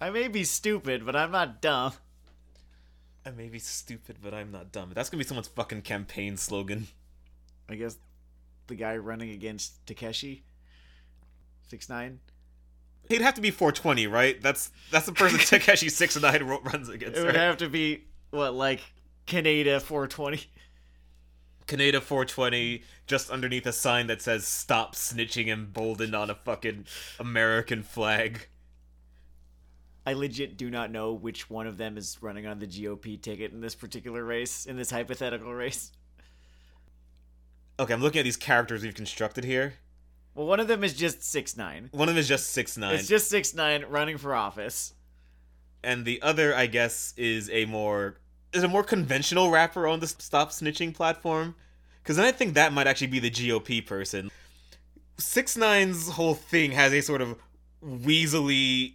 I may be stupid, but I'm not dumb. I may be stupid, but I'm not dumb. That's gonna be someone's fucking campaign slogan. I guess the guy running against Tekashi. Six nine. He'd have to be 420, right? That's that's the person Tekashi Six Nine runs against. It would right? have to be what like Canada 420. Canada 420 just underneath a sign that says "Stop snitching" emboldened on a fucking American flag. I legit do not know which one of them is running on the GOP ticket in this particular race, in this hypothetical race. Okay, I'm looking at these characters we've constructed here. Well, one of them is just six nine. One of them is just six nine, It's just six nine running for office. and the other, I guess, is a more is a more conventional rapper on the Stop Snitching platform. Because then I think that might actually be the GOP person. Six Nine's whole thing has a sort of weaselly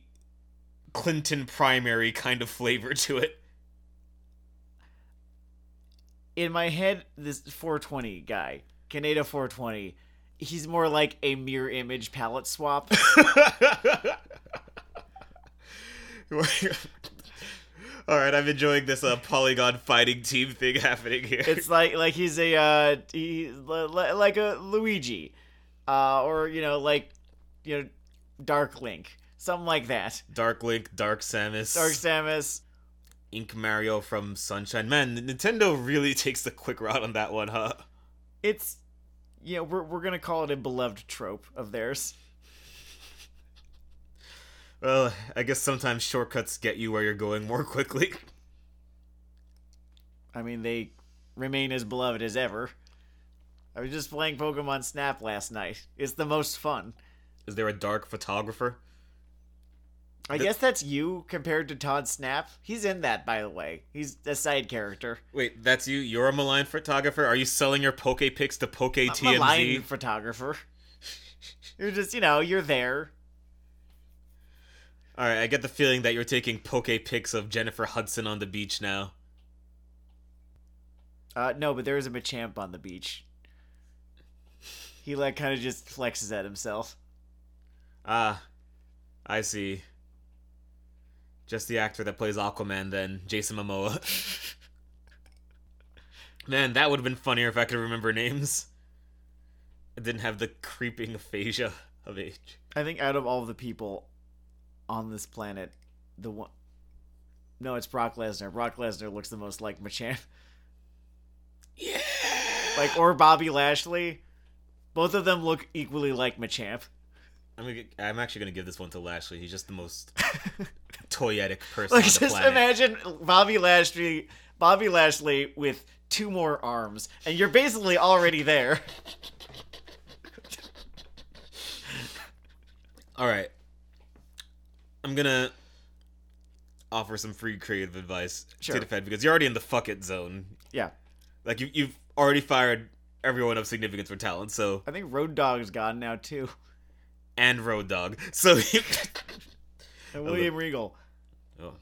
Clinton primary kind of flavor to it. In my head, this 420 guy, Canada 420, he's more like a mirror image palette swap. All right, I'm enjoying this uh, polygon fighting team thing happening here. it's like like he's a uh he, li- li- like a Luigi, uh or you know like you know Dark Link, something like that. Dark Link, Dark Samus, Dark Samus. Ink Mario from Sunshine. Man, Nintendo really takes the quick route on that one, huh? It's you know we're we're gonna call it a beloved trope of theirs. Well, I guess sometimes shortcuts get you where you're going more quickly. I mean they remain as beloved as ever. I was just playing Pokemon Snap last night. It's the most fun. Is there a dark photographer? I The- guess that's you compared to Todd Snap. He's in that, by the way. He's a side character. Wait, that's you? You're a malign photographer? Are you selling your Poke Pics to Poke I'm TMZ? line photographer. You're just, you know, you're there. All right, I get the feeling that you're taking Poke Pics of Jennifer Hudson on the beach now. Uh, no, but there is a Machamp on the beach. He like kind of just flexes at himself. Ah, I see. Just the actor that plays Aquaman, then Jason Momoa. Man, that would have been funnier if I could remember names. I didn't have the creeping aphasia of age. I think out of all the people on this planet, the one. No, it's Brock Lesnar. Brock Lesnar looks the most like Machamp. Yeah. Like, or Bobby Lashley. Both of them look equally like Machamp. I'm gonna, I'm actually gonna give this one to Lashley. He's just the most toyetic person Like, on the just planet. imagine Bobby Lashley, Bobby Lashley with two more arms, and you're basically already there. All right. I'm gonna offer some free creative advice Sure. to the Fed because you're already in the fuck it zone. Yeah, Like you, you've already fired everyone of significance for talent. So I think Road Dogg's gone now too. And Road Dog. So And William Regal. oh,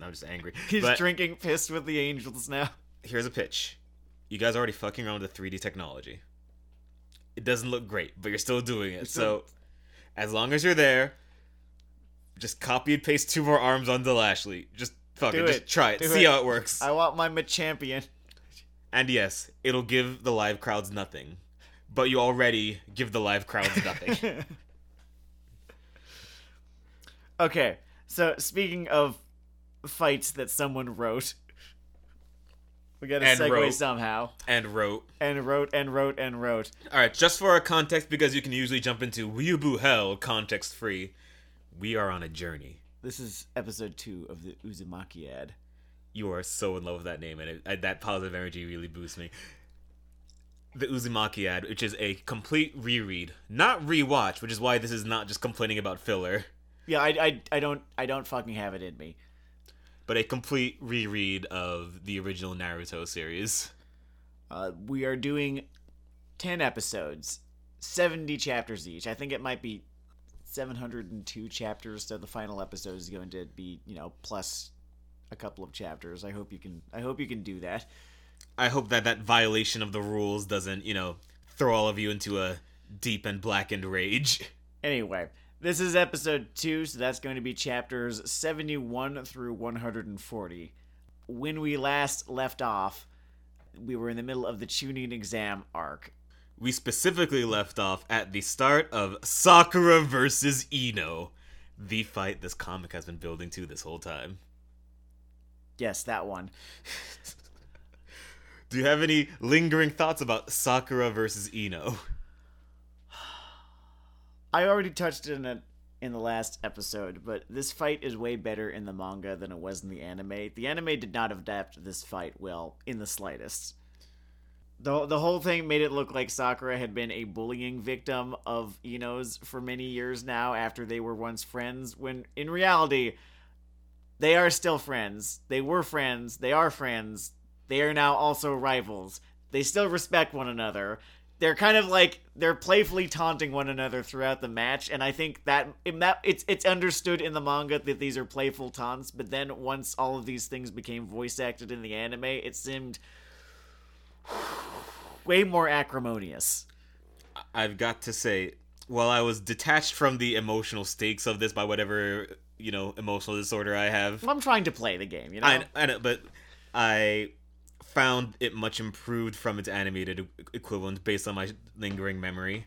I'm just angry. He's but drinking pissed with the Angels now. here's a pitch. You guys are already fucking around with 3D technology. It doesn't look great, but you're still doing it. So as long as you're there, just copy and paste two more arms onto Lashley. Just fuck Do it. Just try it. Do See it. how it works. I want my Machampion. And yes, it'll give the live crowds nothing. But you already give the live crowds nothing. okay, so speaking of fights that someone wrote, we got to segue wrote. somehow. and wrote. And wrote and wrote and wrote. Alright, just for our context, because you can usually jump into Weeaboo Hell context free, we are on a journey. This is episode two of the Uzumaki ad. You are so in love with that name, and it, that positive energy really boosts me. The Uzumaki ad, which is a complete reread, not rewatch, which is why this is not just complaining about filler, Yeah, I, I, I don't I don't fucking have it in me. but a complete reread of the original Naruto series. Uh, we are doing ten episodes, seventy chapters each. I think it might be seven hundred and two chapters. So the final episode is going to be you know plus a couple of chapters. I hope you can I hope you can do that. I hope that that violation of the rules doesn't, you know, throw all of you into a deep and blackened rage. Anyway, This is episode two, so that's going to be chapters 71 through 140. When we last left off, we were in the middle of the Chunin exam arc. We specifically left off at the start of Sakura versus Ino, the fight this comic has been building to this whole time. Yes, that one. Do you have any lingering thoughts about Sakura versus Ino? I already touched on it in the last episode, but this fight is way better in the manga than it was in the anime. The anime did not adapt this fight well in the slightest. The, the whole thing made it look like Sakura had been a bullying victim of Ino's for many years now after they were once friends, when in reality, they are still friends. They were friends. They are friends. They are now also rivals. They still respect one another. They're kind of like they're playfully taunting one another throughout the match and i think that in that it's it's understood in the manga that these are playful taunts but then once all of these things became voice acted in the anime it seemed way more acrimonious. I've got to say while i was detached from the emotional stakes of this by whatever you know emotional disorder i have i'm trying to play the game you know? I, I know but i found it much improved from its animated equivalent based on my lingering memory.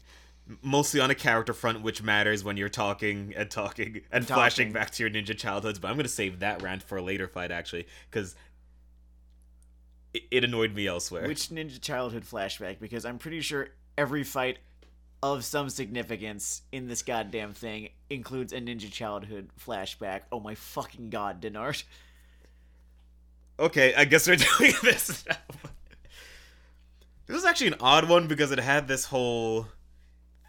Mostly on a character front, which matters when you're talking and talking and talking. flashing back to your ninja childhoods. But I'm gonna save that rant for a later fight, actually, because it, it annoyed me elsewhere. Which ninja childhood flashback? Because I'm pretty sure every fight of some significance in this goddamn thing includes a ninja childhood flashback. Oh my fucking god, Denard okay, I guess we're doing this now. this was actually an odd one because it had this whole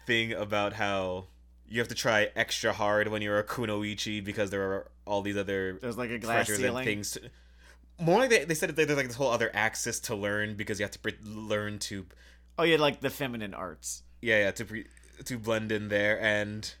thing about how you have to try extra hard when you're a kunoichi because there are all these other there's like a glass ceiling. things. To, more like they, they said that there's like this whole other axis to learn because you have to pre- learn to. Oh yeah, like the feminine arts. Yeah, yeah, to pre- to blend in there, and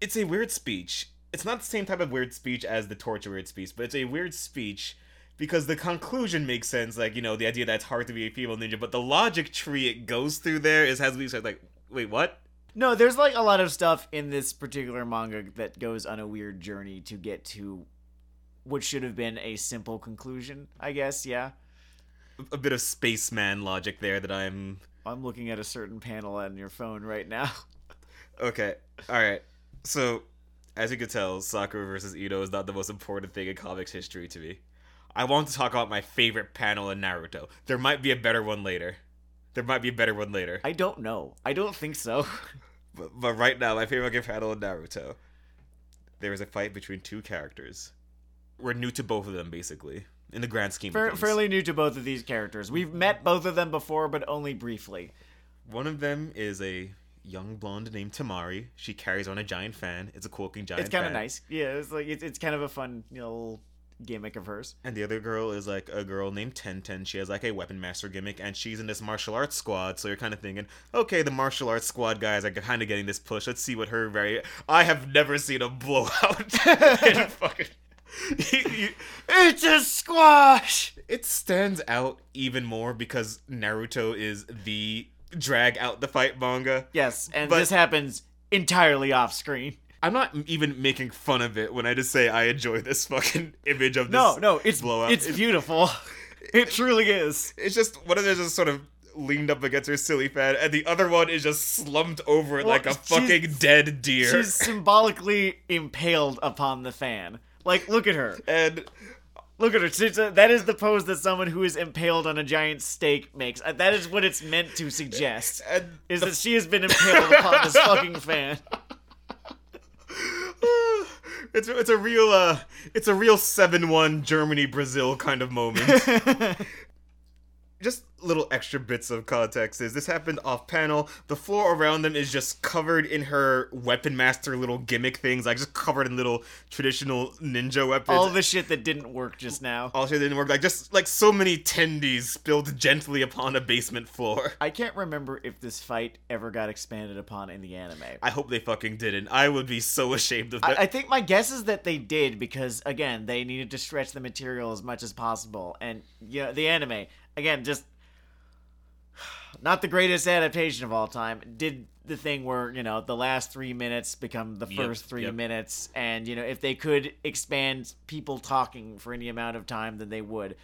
it's a weird speech it's not the same type of weird speech as the torture weird speech, but it's a weird speech because the conclusion makes sense. Like you know, the idea that it's hard to be a female ninja, but the logic tree it goes through there is has me like, wait, what? No, there's like a lot of stuff in this particular manga that goes on a weird journey to get to what should have been a simple conclusion. I guess, yeah. A bit of spaceman logic there that I'm. I'm looking at a certain panel on your phone right now. okay, all right. So as you can tell, Sakura versus Ino is not the most important thing in comics history to me. I want to talk about my favorite panel in Naruto. There might be a better one later. There might be a better one later. I don't know. I don't think so. but, but right now, my favorite panel in Naruto. There is a fight between two characters. We're new to both of them, basically, in the grand scheme Fair, of things. Fairly new to both of these characters. We've met both of them before, but only briefly. One of them is a young blonde named Temari. She carries on a giant fan. It's a quilking giant. Fan. It's kind of nice. Yeah, it's like it's, it's kind of a fun you know gimmick of hers. And the other girl is like a girl named Tenten. She has like a weapon master gimmick, and she's in this martial arts squad. So you're kind of thinking, okay, the martial arts squad guys are kind of getting this push. Let's see what her very. I have never seen a blowout in fucking. it's a squash. It stands out even more because Naruto is the drag out the fight manga. Yes, and but this happens entirely off screen. I'm not even making fun of it when I just say I enjoy this fucking image of this. No, no, it's blowout. It's, it's beautiful. It truly is. It's just one of them just sort of leaned up against her silly fan, and the other one is just slumped over well, like a fucking dead deer. She's symbolically impaled upon the fan. Like, look at her. And Look at her. That is the pose that someone who is impaled on a giant stake makes. Uh, that is what it's meant to suggest. Is that she has been impaled upon this fucking fan. It's it's a real uh it's a real seven one Germany Brazil kind of moment. Just little extra bits of context is this happened off panel. The floor around them is just covered in her weapon master little gimmick things, like just covered in little traditional ninja weapons. All the shit that didn't work just now. All the shit that didn't work. Like just like so many tendies spilled gently upon a basement floor. I can't remember if this fight ever got expanded upon in the anime. I hope they fucking didn't. I would be so ashamed of that. I, I think my guess is that they did because again they needed to stretch the material as much as possible, and yeah, you know, the anime again just not the greatest adaptation of all time, did the thing where, you know, the last three minutes become the Yep, first three yep. minutes. And, you know, if they could expand people talking for any amount of time, then they would.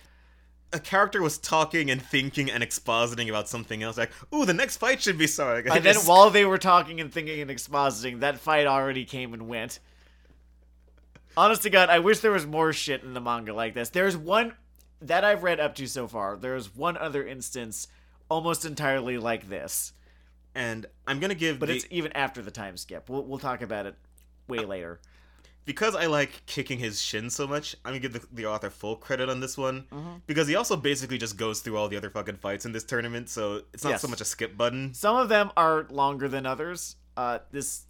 A character was talking and thinking and expositing about something else. Like, ooh, the next fight should be starting. And then while they were talking and thinking and expositing, that fight already came and went. Honest to God, I wish there was more shit in the manga like this. There's one that I've read up to so far. There's one other instance almost entirely like this. and I'm gonna give, But the, it's even after the time skip. We'll, we'll talk about it way later. because I like kicking his shin so much. I'm gonna give the, the author full credit on this one because he also basically just goes through all the other fucking fights in this tournament, so it's not Yes. so much a skip button. Some of them are longer than others. Uh, this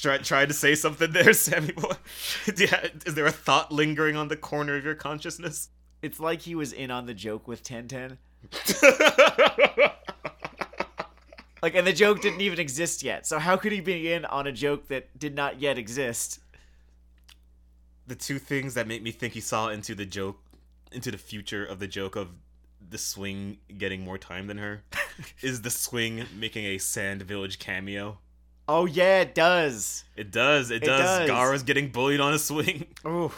Try try to say something there, Sammy boy. yeah, is there a thought lingering on the corner of your consciousness? it's like he was in on the joke with Tenten. Like, and the joke didn't even exist yet. So how could he be in on a joke that did not yet exist? the two things that make me think he saw into the joke, into the future of the joke of the swing getting more time than her, is the swing making a Sand Village cameo. Oh yeah, it does. It does. It, It does. does. Gaara's getting bullied on a swing. Ooh.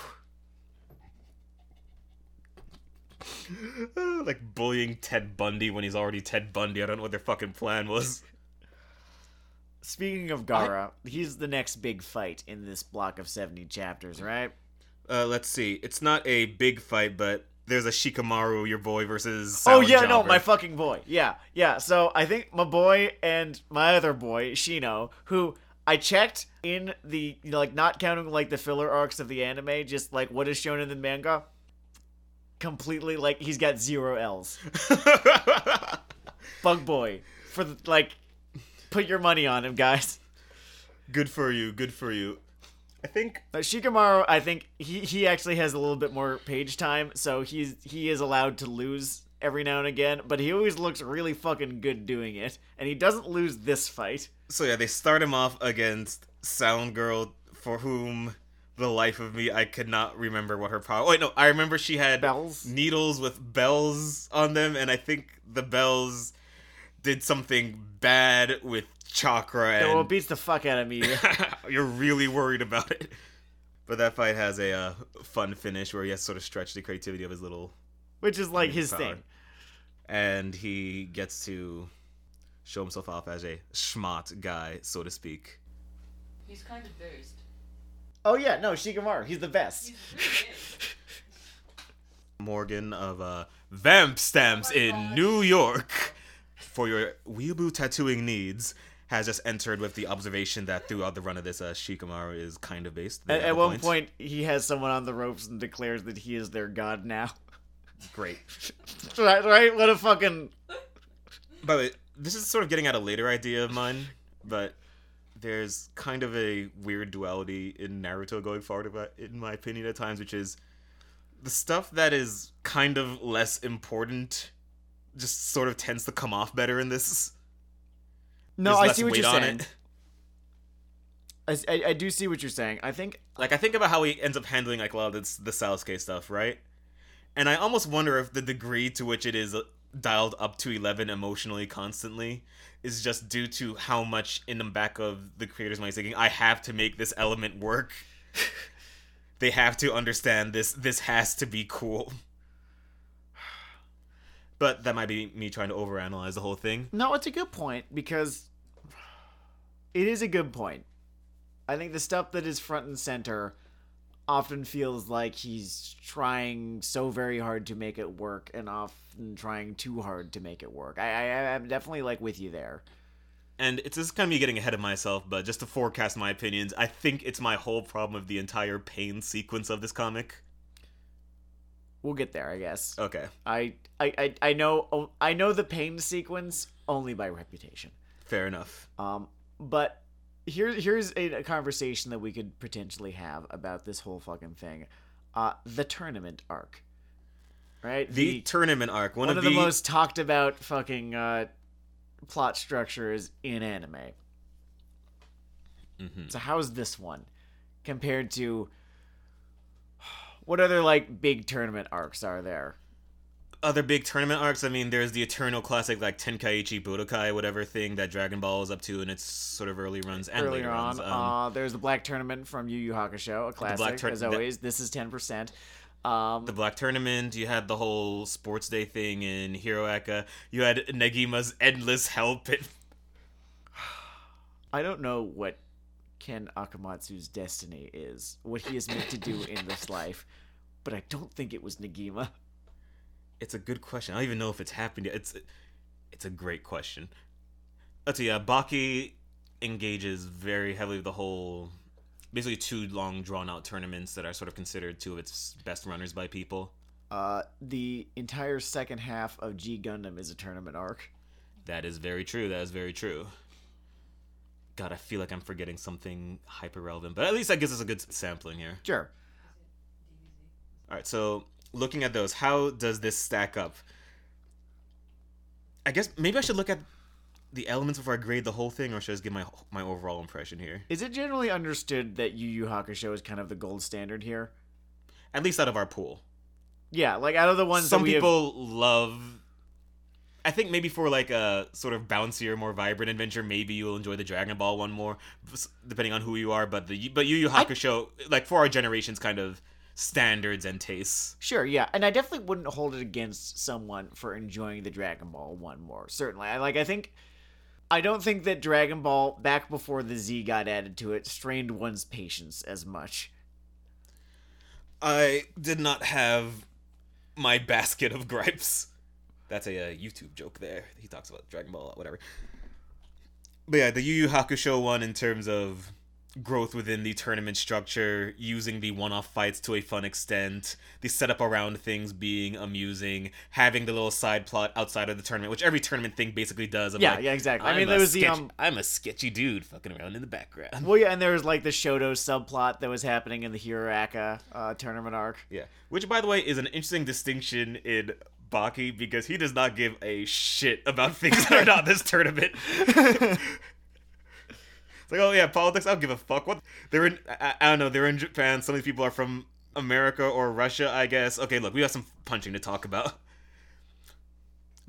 like bullying Ted Bundy when he's already Ted Bundy. I don't know what their fucking plan was. Speaking of Gaara, he's the next big fight in this block of 70 chapters, right? Uh, let's see. It's not a big fight, but there's a Shikamaru, your boy, versus. oh Sound yeah, no, my fucking boy. Yeah, yeah. So I think my boy and my other boy, Shino, who I checked in the you know, like not counting like the filler arcs of the anime, just like what is shown in the manga. Completely like he's got zero L's. Bug boy. For the like put your money on him, guys. good for you. Good for you. I think Uh, Shikamaru, I think he, he actually has a little bit more page time, so he's he is allowed to lose every now and again, but he always looks really fucking good doing it, and he doesn't lose this fight. so. Yeah, they start him off against Sound Girl, for whom the life of me I could not remember what her power. Wait, no, I remember she had Bells. needles with bells on them, and I think the bells did something bad with chakra and Oh, it beats the fuck out of me. You're really worried about it. But that fight has a uh, fun finish where he has to sort of stretch the creativity of his little, Which is like his Power. thing. and he gets to show himself off as a schmott guy, so to speak. He's kind of versed. Oh yeah, no, Shikamaru, he's the best. He's really. Morgan of uh, Vamp Stamps in New York for your weeaboo tattooing needs has just entered with the observation that throughout the run of this, uh, Shikamaru is kind of based. At, at one point, he has someone on the ropes and declares that he is their god now. great. right, right? What a fucking By the way, this is sort of getting at a later idea of mine, but there's kind of a weird duality in Naruto going forward, about- in my opinion, at times, which is the stuff that is kind of less important just sort of tends to come off better in this. No, There's I see what you're saying. I, I, I- do see what you're saying. I think Like I think about how he ends up handling like a lot of this, the Sasuke stuff, right? And I almost wonder if the degree to which it is uh, dialed up to eleven emotionally constantly is just due to how much in the back of the creator's mind is thinking, I have to make this element work. they have to understand this. This has to be cool. But that might be me trying to overanalyze the whole thing. No, it's a good point because it is a good point. I think the stuff that is front and center often feels like he's trying so very hard to make it work and often trying too hard to make it work. I, I I'm definitely like with you there. and it's just kind of me getting ahead of myself, but just to forecast my opinions, I think it's my whole problem of the entire pain sequence of this comic. We'll get there, I guess. Okay, I, I I I know I know the pain sequence only by reputation. fair enough. Um, but here, here's a, a conversation that we could potentially have about this whole fucking thing. Uh, the tournament arc, right? The, tournament arc, one, one of, of the, most talked about fucking uh, plot structures in anime. Mhm. So how's this one compared to what other like big tournament arcs are there? other big tournament arcs, I mean, there's the eternal classic like Tenkaichi Budokai, whatever thing that Dragon Ball is up to in its sort of early runs and Earlier later on, runs. Um, uh, there's the Black Tournament from Yu Yu Hakusho, a classic Tour- as that- always. this is ten percent. Um, the Black Tournament, you had the whole sports day thing in Hero Aca. You had Negima's endless hell pit. I don't know what Ken Akamatsu's destiny is, what he is meant to do in this life, but I don't think it was Negima. It's a good question. I don't even know if it's happened yet. It's it's a great question. Let's see. Yeah, Baki engages very heavily with the whole, basically two long drawn out tournaments that are sort of considered two of its best runners by people. Uh, the entire second half of G Gundam is a tournament arc. That is very true. That is very true. God, I feel like I'm forgetting something hyper relevant, but at least that gives us a good sampling here. Sure. All right, so looking at those, how does this stack up? I guess maybe I should look at the elements before I grade the whole thing, or should I just give my my overall impression here? Is it generally understood that Yu Yu Hakusho is kind of the gold standard here? At least out of our pool. Yeah, like out of the ones Some that we have- people love. I think maybe for like a sort of bouncier, more vibrant adventure, maybe you'll enjoy the Dragon Ball one more, depending on who you are. But the but Yu Yu Hakusho, like for our generation's kind of standards and tastes. Sure, yeah, and I definitely wouldn't hold it against someone for enjoying the Dragon Ball one more. Certainly, I like. I think, I don't think that Dragon Ball back before the Z got added to it strained one's patience as much. I did not have my basket of gripes. That's a, uh YouTube joke there. He talks about Dragon Ball, whatever. But yeah, the Yu Yu Hakusho one in terms of growth within the tournament structure, using the one-off fights to a fun extent, the setup around things being amusing, having the little side plot outside of the tournament, which every tournament thing basically does. Yeah, like, yeah, exactly. I I'm mean, a there was the, um- I'm a sketchy dude fucking around in the background. Well, yeah, and there was like the Shoto subplot that was happening in the Hero Aca uh, tournament arc. Yeah. Which, by the way, is an interesting distinction in Baki because he does not give a shit about things that are not this tournament. it's like, oh yeah, politics. I don't give a fuck. What they're in? I, I don't know. They're in Japan. Some of these people are from America or Russia, I guess. Okay, look, we got some punching to talk about.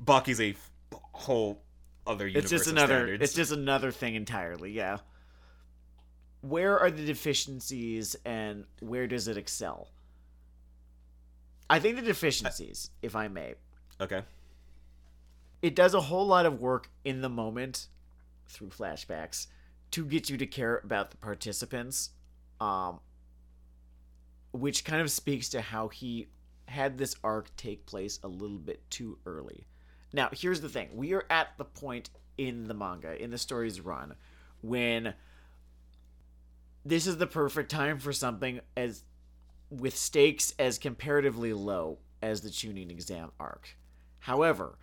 Baki's a f- whole other universe. It's just another. standards. It's just another thing entirely. Yeah. Where are the deficiencies, and where does it excel? I think the deficiencies, if I may, okay. it does a whole lot of work in the moment through flashbacks to get you to care about the participants um which kind of speaks to how he had this arc take place a little bit too early. Now here's the thing. We are at the point in the manga in the story's run when this is the perfect time for something as with stakes as comparatively low as the Chunin exam arc however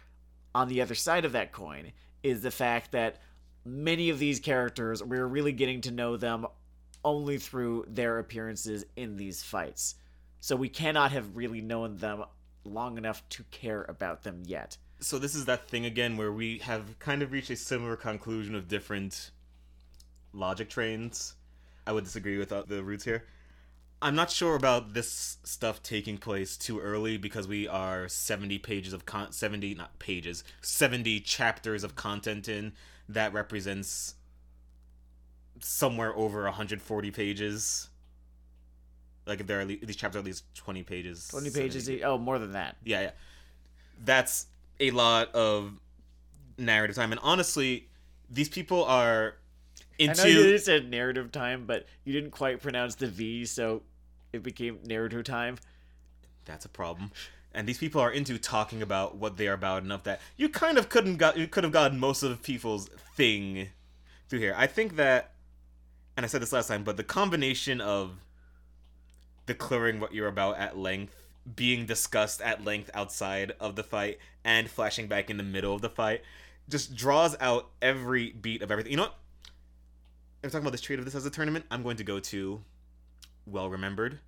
on the other side of that coin is the fact that many of these characters we're really getting to know them only through their appearances in these fights. So we cannot have really known them long enough to care about them yet. so this is that thing again where we have kind of reached a similar conclusion of different logic trains. I would disagree with uh, the roots here. I'm not sure about this stuff taking place too early because we are 70 pages of con 70 not pages 70 chapters of content in that represents somewhere over 140 pages. Like if there are these chapters are at least 20 pages. 20 70 pages. e- Oh, more than that. yeah, yeah. That's a lot of narrative time. And honestly, these people are I know you said narrative time, but you didn't quite pronounce the V, so it became narrative time. that's a problem. And these people are into talking about what they are about enough that you kind of couldn't got you could have gotten most of people's thing through here. I think that and I said this last time, but the combination of declaring what you're about at length, being discussed at length outside of the fight, and flashing back in the middle of the fight just draws out every beat of everything. You know what? I'm talking about this trade of this as a tournament. I'm going to go to well remembered.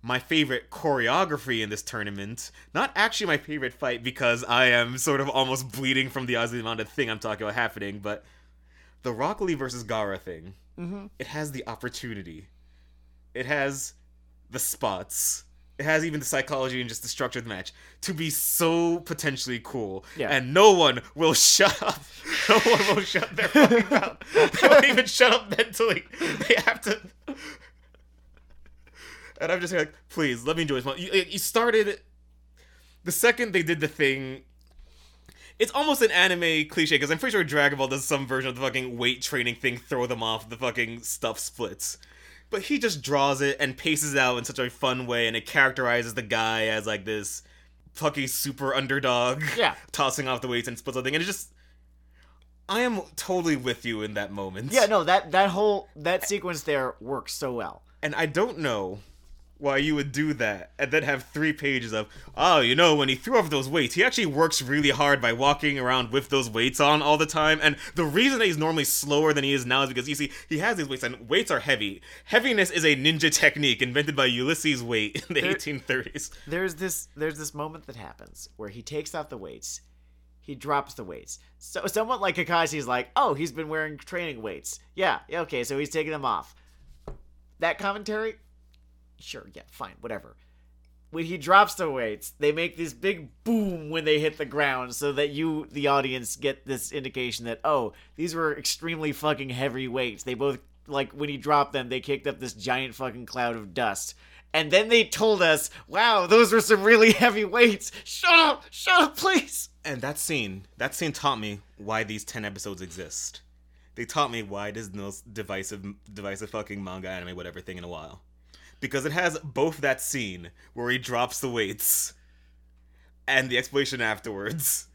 My favorite choreography in this tournament. Not actually my favorite fight because I am sort of almost bleeding from the odds of the amount of thing I'm talking about happening, but the Rock Lee versus Gaara thing Mm-hmm. it has the opportunity. It has the spots. It has even the psychology and just the structure of the match to be so potentially cool. Yeah. And no one will shut up. No one will shut their fucking mouth. They won't even shut up mentally. They have to. And I'm just like, please, let me enjoy this moment. You, you started. The second they did the thing. It's almost an anime cliche because I'm pretty sure Dragon Ball does some version of the fucking weight training thing, throw them off, the fucking stuff splits. But he just draws it and paces it out in such a fun way, and it characterizes the guy as like this fucking super underdog, Yeah. tossing off the weights and splits something, and it just. I am totally with you in that moment. Yeah, no, that that whole that sequence there works so well. And I don't know why you would do that and then have three pages of, oh, you know, when he threw off those weights, he actually works really hard by walking around with those weights on all the time. And the reason that he's normally slower than he is now is because you see, he has these weights, and weights are heavy. Heaviness is a ninja technique invented by Ulysses Weight in the There- 1830s. There's this there's this moment that happens where he takes off the weights, he drops the weights. So somewhat like Kakashi's like, oh, he's been wearing training weights. Yeah, yeah, okay, so he's taking them off. That commentary, sure, yeah, fine, whatever. When he drops the weights, they make this big boom when they hit the ground, so that you, the audience, get this indication that oh, these were extremely fucking heavy weights. They both like when he dropped them, they kicked up this giant fucking cloud of dust. And then they told us, wow, those were some really heavy weights. Shut up! Shut up, please! And that scene, that scene taught me why these 10 episodes exist. They taught me why there's no divisive, divisive fucking manga, anime, whatever thing in a while. Because it has both that scene where he drops the weights and the explanation afterwards.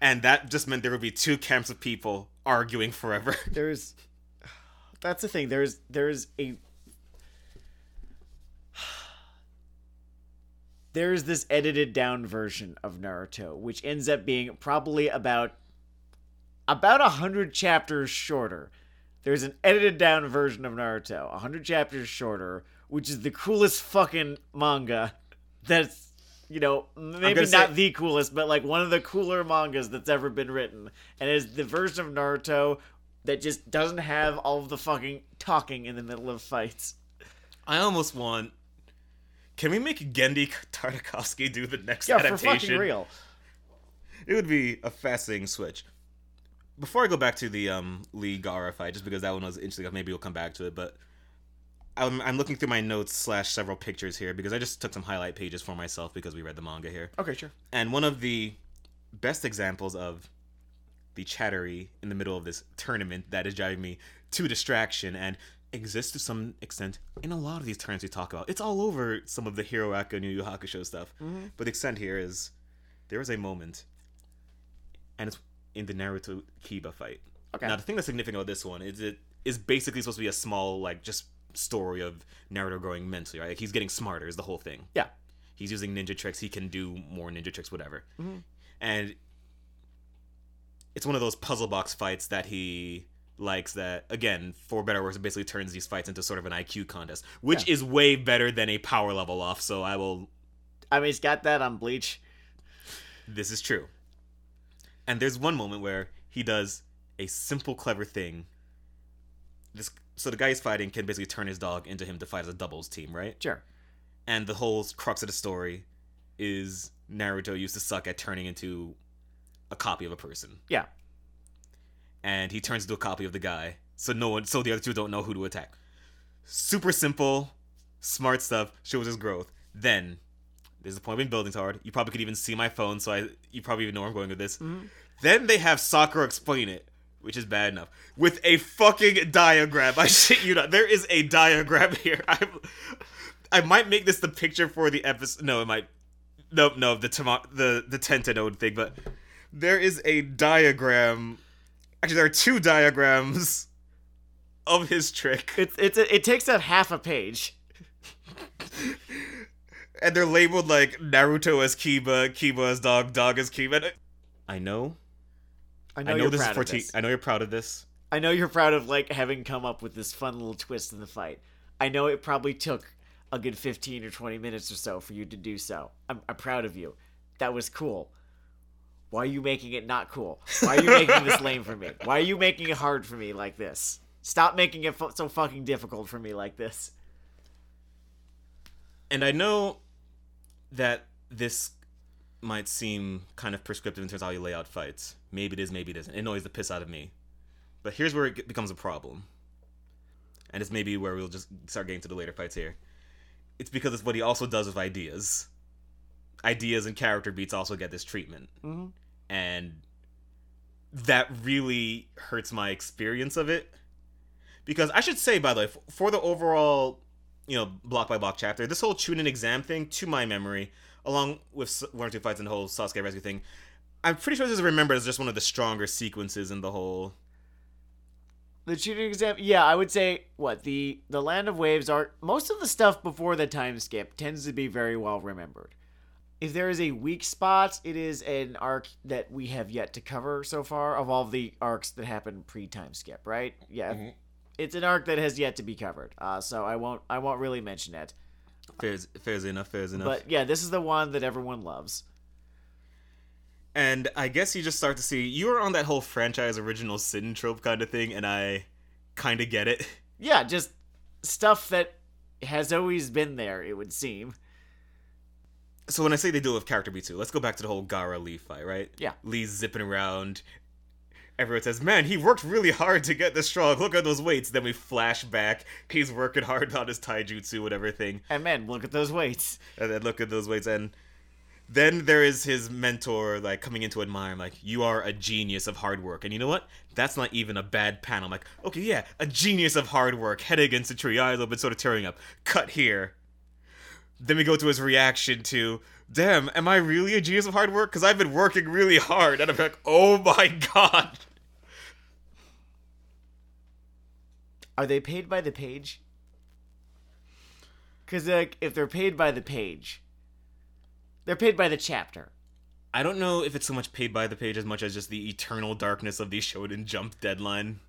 And that just meant there would be two camps of people arguing forever. There's. That's the thing. There's there's a. There's this edited down version of Naruto, which ends up being probably about about a hundred chapters shorter. There's an edited down version of Naruto, a hundred chapters shorter, which is the coolest fucking manga. That's you know maybe not say- the coolest, but like one of the cooler mangas that's ever been written, and is the version of Naruto that just doesn't have all of the fucking talking in the middle of fights. I almost want. Can we make Genndy Tartakovsky do the next Yeah, for adaptation? fucking real. It would be a fascinating switch. Before I go back to the um, Lee Gaara fight, just because that one was interesting, maybe we'll come back to it. But I'm, I'm looking through my notes slash several pictures here because I just took some highlight pages for myself because we read the manga here. Okay, sure. And one of the best examples of the chattery in the middle of this tournament that is driving me to distraction and exists to some extent in a lot of these tournaments we talk about. It's all over some of the Hero Aka New Yu Hakusho stuff. Mm-hmm. But the extent here is there is a moment, and it's in the Naruto Kiba fight. Okay. Now the thing that's significant about this one is it is basically supposed to be a small like just story of Naruto growing mentally, right? Like he's getting smarter is the whole thing. Yeah. he's using ninja tricks. He can do more ninja tricks whatever. Mm-hmm. And it's one of those puzzle box fights that he likes that again for better or worse it basically turns these fights into sort of an iq contest which is way better than a power level off so i will I mean, he's got that on Bleach. this is true. And there's one moment where he does a simple clever thing. This so the guy he's fighting can basically turn his dog into him to fight as a doubles team right Sure. and the whole crux of the story is Naruto used to suck at turning into a copy of a person, Yeah. and he turns into a copy of the guy, so no one, so the other two don't know who to attack. Super simple, smart stuff shows his growth. Then there's the point when building hard. You probably could even see my phone, so I you probably even know where I'm going with this. Mm-hmm. Then they have Sakura explain it, which is bad enough, with a fucking diagram. I shit you not. There is a diagram here. I I might make this the picture for the episode. No, it might. Nope, no, the tama- the the tentanode thing, but there is a diagram. Actually, there are two diagrams of his trick, It's it's it takes up half a page. and they're labeled like Naruto as Kiba, Kiba as dog, dog as Kiba. I know, I I know, know, you're this is proud for of this. I know you're proud of this. I know you're proud of like having come up with this fun little twist in the fight. I know it probably took a good 15 or 20 minutes or so for you to do so. I'm, I'm proud of you. That was cool. Why are you making it not cool? Why are you making this lame for me? Why are you making it hard for me like this? Stop making it fu- so fucking difficult for me like this. And I know that this might seem kind of prescriptive in terms of how you lay out fights. Maybe it is, maybe it isn't. It annoys the piss out of me. But here's where it becomes a problem. And it's maybe where we'll just start getting to the later fights here. It's because it's what he also does with ideas. Ideas and character beats also get this treatment. Mhm. And that really hurts my experience of it. Because I should say, by the way, for the overall, you know, block by block chapter, this whole Chunin exam thing, to my memory, along with one or two fights and the whole Sasuke rescue thing, I'm pretty sure this is remembered as just one of the stronger sequences in the whole. The Chunin exam, yeah, I would say what the the Land of Waves are. Most of the stuff before the time skip tends to be very well remembered. If there is a weak spot, it is an arc that we have yet to cover so far of all the arcs that happened pre time skip, right? Yeah, Mhm. it's an arc that has yet to be covered. Uh, so I won't I won't really mention it. Fair's, fair's enough, fair's enough. But yeah, this is the one that everyone loves. And I guess you just start to see you were on that whole franchise original sin trope kind of thing, and I kind of get it. Yeah, just stuff that has always been there. It would seem. So when I say they do it with character beats too, let's go back to the whole Gaara Lee fight, right? Yeah. Lee's zipping around. Everyone says, "Man, he worked really hard to get this strong. Look at those weights." Then we flash back. He's working hard on his taijutsu, whatever thing. And man, look at those weights. And then look at those weights, and then there is his mentor, like coming in to admire him, like, "You are a genius of hard work." And you know what? That's not even a bad panel. I'm like, okay, yeah, a genius of hard work. Head against the tree, eyes bit, sort of tearing up. Cut here. Then we go to his reaction to, "Damn, am I really a genius of hard work? Because I've been working really hard." And I'm like, "Oh my god." Are they paid by the page? Because like, if they're paid by the page, they're paid by the chapter. I don't know if it's so much paid by the page as much as just the eternal darkness of the Shonen Jump deadline.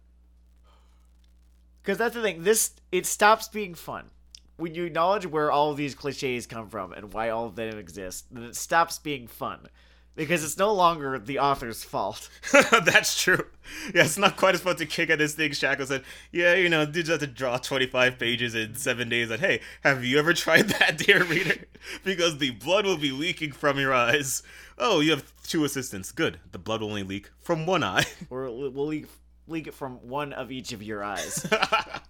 Because that's the thing. This it stops being fun when you acknowledge where all of these cliches come from and why all of them exist. Then it stops being fun because it's no longer the author's fault. That's true. Yeah, it's not quite as fun to kick at this thing. Shackle said, "Yeah, you know, did you have to draw twenty-five pages in seven days?" And hey, have you ever tried that, dear reader? Because the blood will be leaking from your eyes. Oh, you have two assistants. Good. The blood will only leak from one eye. Or it will leak, leak it from one of each of your eyes.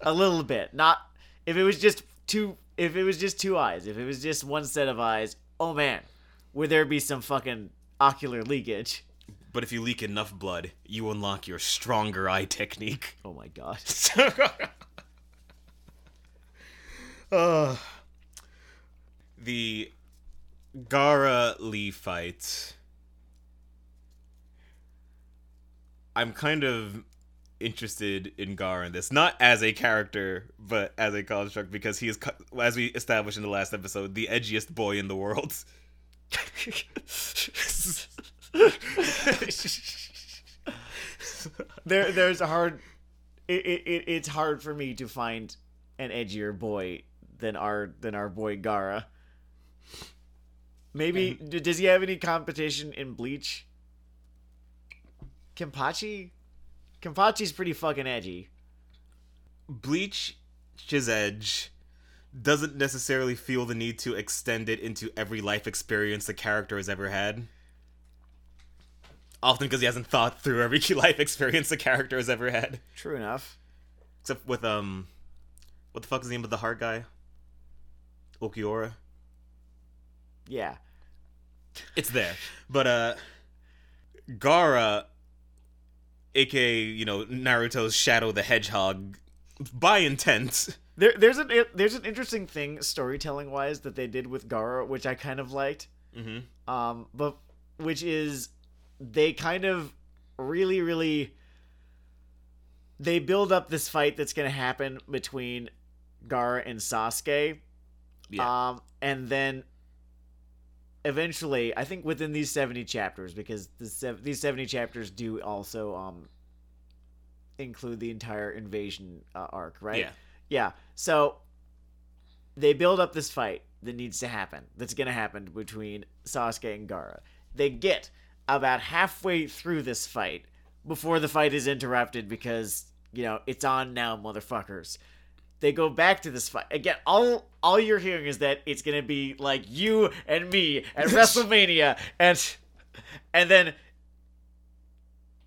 a little bit. Not if it was just two. If it was just two eyes. If it was just one set of eyes. Oh man, would there be some fucking ocular leakage? but if you leak enough blood, you unlock your stronger eye technique. Oh my god. uh, the Gaara Lee fight. I'm kind of interested in Gaara in this, not as a character, but as a construct, because he is, as we established in the last episode, the edgiest boy in the world. there, there's a hard. It, it, it, it's hard for me to find an edgier boy than our than our boy Gaara. Maybe d does he have any competition in Bleach? Kenpachi? Kenpachi's pretty fucking edgy. Bleach his edge doesn't necessarily feel the need to extend it into every life experience the character has ever had. Often because he hasn't thought through every life experience the character has ever had. True enough. Except with um what the fuck is the name of the hard guy? Ulquiorra? Yeah. It's there. But uh Gaara aka, you know, Naruto's Shadow the Hedgehog by intent. There, there's an there's an interesting thing storytelling wise that they did with Gaara, which I kind of liked. Mm-hmm. um but which is they kind of really really they build up this fight that's going to happen between Gaara and Sasuke Yeah. um and then eventually I think within these 70 chapters because the sev- these 70 chapters do also um include the entire invasion uh, arc, right? Yeah. Yeah. So they build up this fight that needs to happen. That's going to happen between Sasuke and Gaara. They get about halfway through this fight before the fight is interrupted because, you know, it's on now, motherfuckers. They go back to this fight again. All all you're hearing is that it's gonna be like you and me at WrestleMania, and and then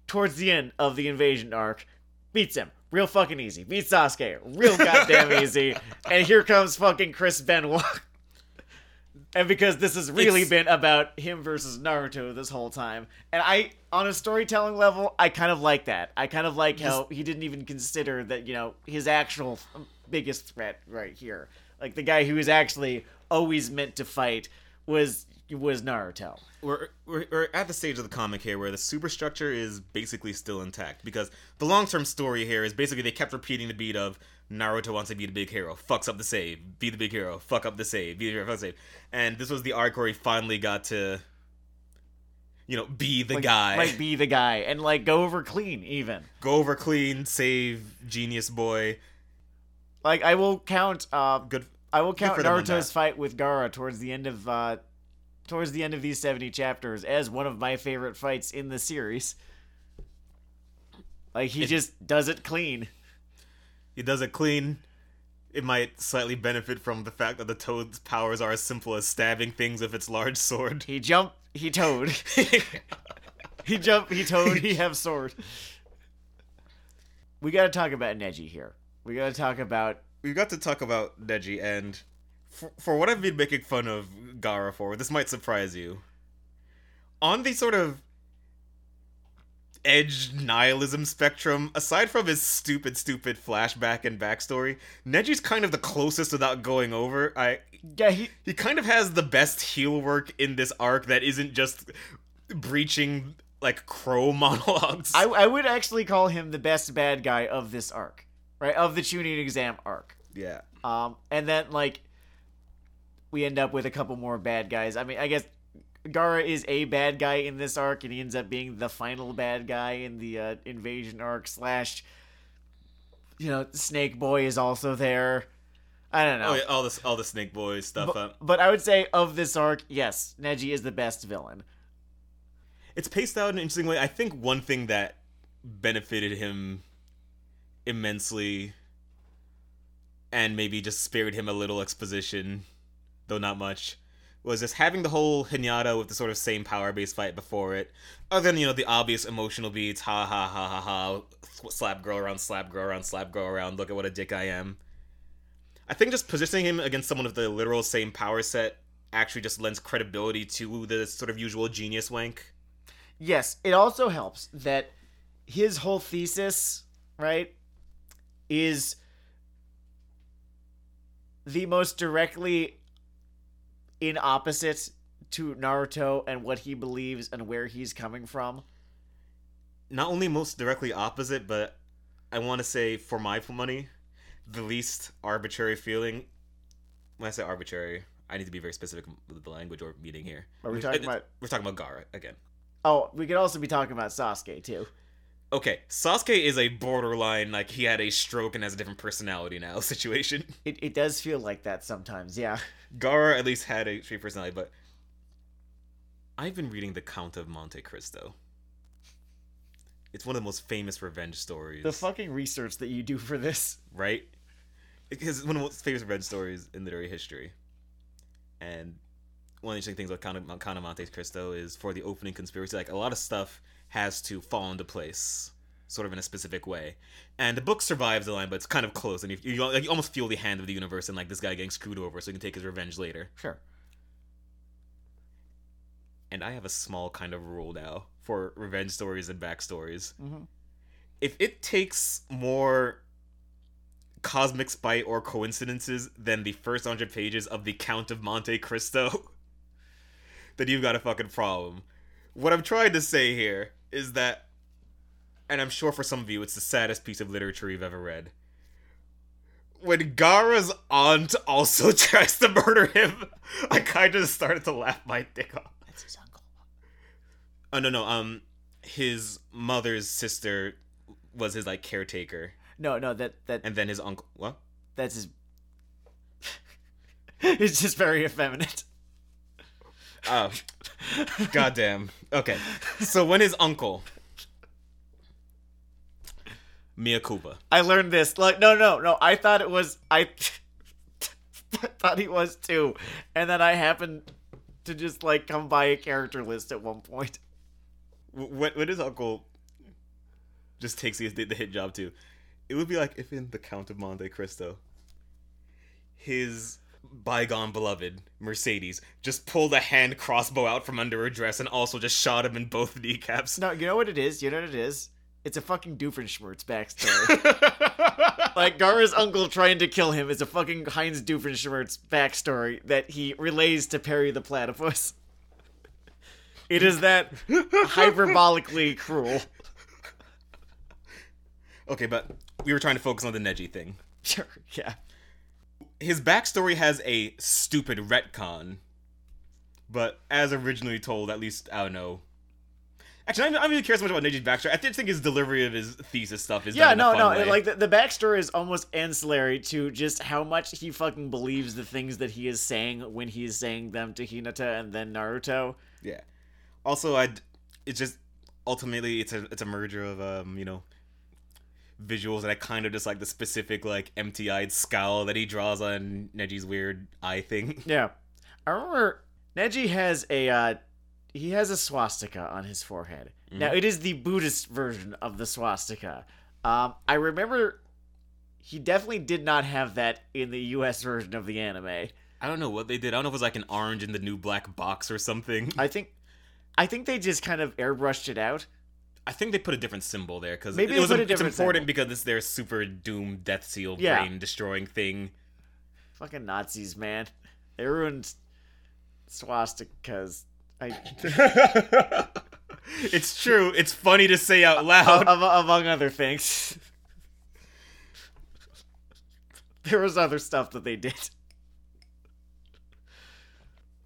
towards the end of the invasion arc, beats him real fucking easy. Beats Sasuke real goddamn easy, and here comes fucking Chris Benoit. And because this has really It's- been about him versus Naruto this whole time. And I, on a storytelling level, I kind of like that. I kind of like how he didn't even consider that, you know, his actual biggest threat right here. Like the guy who was actually always meant to fight was was Naruto. we're, we're, we're at the stage of the comic here where the superstructure is basically still intact because the long-term story here is basically they kept repeating the beat of Naruto wants to be the big hero, fucks up the save, be the big hero, fuck up the save, be the hero, fuck the save, and this was the arc where he finally got to, you know, be the Like, guy, Like be the guy and like go over clean even. go over clean, save Genius Boy. Like I will count uh Good. I will count for them on Naruto's fight with Gaara towards the end of uh towards the end of these 70 chapters as one of my favorite fights in the series. Like he It- just does it clean. He does it clean. It might slightly benefit from the fact that the toad's powers are as simple as stabbing things with its large sword. He jump, he toad. he jump, he toad, he have sword. We got to talk about Neji here. We got to talk about we got to talk about Neji, and for, for what I've been making fun of Gaara for, this might surprise you. On the sort of edge nihilism spectrum, aside from his stupid, stupid flashback and backstory, Neji's kind of the closest without going over. I yeah, he he kind of has the best heel work in this arc that isn't just breaching like crow monologues. I, I would actually call him the best bad guy of this arc, right? Of the Chunin exam arc. yeah. Um, and then like we end up with a couple more bad guys. I mean, I guess Gaara is a bad guy in this arc, and he ends up being the final bad guy in the uh, invasion arc. Slash, you know, Snake Boy is also there. I don't know, Oh, yeah, all this, all the Snake Boys stuff. but, but I would say of this arc, yes, Neji is the best villain. it's paced out in an interesting way. I think one thing that benefited him immensely and maybe just spared him a little exposition, though not much, was just having the whole Hinata with the sort of same power base fight before it. Other than, you know, the obvious emotional beats, ha ha ha ha ha, slap girl around, slap girl around, slap girl around, look at what a dick I am. I think just positioning him against someone of the literal same power set actually just lends credibility to the sort of usual genius wank. Yes, it also helps that his whole thesis, right, is the most directly in opposite to Naruto and what he believes and where he's coming from. not only most directly opposite, but I want to say for my money, the least arbitrary feeling. When I say arbitrary, I need to be very specific with the language or meaning here. Are we talking It- about? We're talking about Gaara again. Oh, we could also be talking about Sasuke too. Okay, Sasuke is a borderline like he had a stroke and has a different personality now situation. It it does feel like that sometimes. Yeah. Gaara at least had a straight personality, but I've been reading The Count of Monte Cristo. It's one of the most famous revenge stories. The fucking research that you do for this. right? Because it's one of the most famous revenge stories in literary history. And one of the interesting things about Count of, Count of Monte Cristo is for the opening conspiracy, like a lot of stuff has to fall into place, sort of in a specific way. And the book survives the line, but it's kind of close, and you, you, like, you almost feel the hand of the universe and like this guy getting screwed over, so he can take his revenge later. Sure. And I have a small kind of rule now for revenge stories and backstories. Mhm. If it takes more cosmic spite or coincidences than the first hundred pages of the Count of Monte Cristo, then you've got a fucking problem. What I'm trying to say here is that, and I'm sure for some of you it's the saddest piece of literature you've ever read. When Gaara's aunt also tries to murder him, I kind of started to laugh my dick off. That's his uncle. Oh no no um his mother's sister was his like caretaker No, no, that that and then his uncle what that's his. it's just very effeminate. Oh goddamn okay so when his uncle Mia Kuba. I learned this. Like, no, no, no. I thought it was. I thought he was too, and then I happened to just like come by a character list at one point. Wh- What what his uncle just takes the, the hit job too. It would be like if in The Count of Monte Cristo, his bygone beloved Mercedes just pulled a hand crossbow out from under her dress and also just shot him in both kneecaps. No, you know what it is. You know what it is. It's a fucking Doofenshmirtz backstory. like Gaara's uncle trying to kill him is a fucking Heinz Doofenshmirtz backstory that he relays to Perry the Platypus. It is that hyperbolically cruel. okay, but we were trying to focus on the Neji thing. Sure, yeah. His backstory has a stupid retcon, but as originally told, at least I don't know. Actually, I don't really care so much about Neji's backstory. I just think his delivery of his thesis stuff is Yeah, done in a no, no. way. Like the, the backstory is almost ancillary to just how much he fucking believes the things that he is saying when he is saying them to Hinata and then Naruto. yeah. Also, I it's just ultimately it's a it's a merger of um you know visuals and I kind of just like the specific like empty-eyed scowl that he draws on Neji's weird eye thing. Yeah, I remember Neji has a uh, he has a swastika on his forehead. Now it is the Buddhist version of the swastika. Um, I remember he definitely did not have that in the U.S. version of the anime. I don't know what they did. I don't know if it was like an orange in the new black box or something. I think, I think they just kind of airbrushed it out. I think they put a different symbol there because Maybe it was put a it's important symbol. because it's their super doom death seal Yeah. brain destroying thing. Fucking Nazis, man. They ruined swastikas. I, it's true. It's funny to say out loud. Am- among other things. there was other stuff that they did.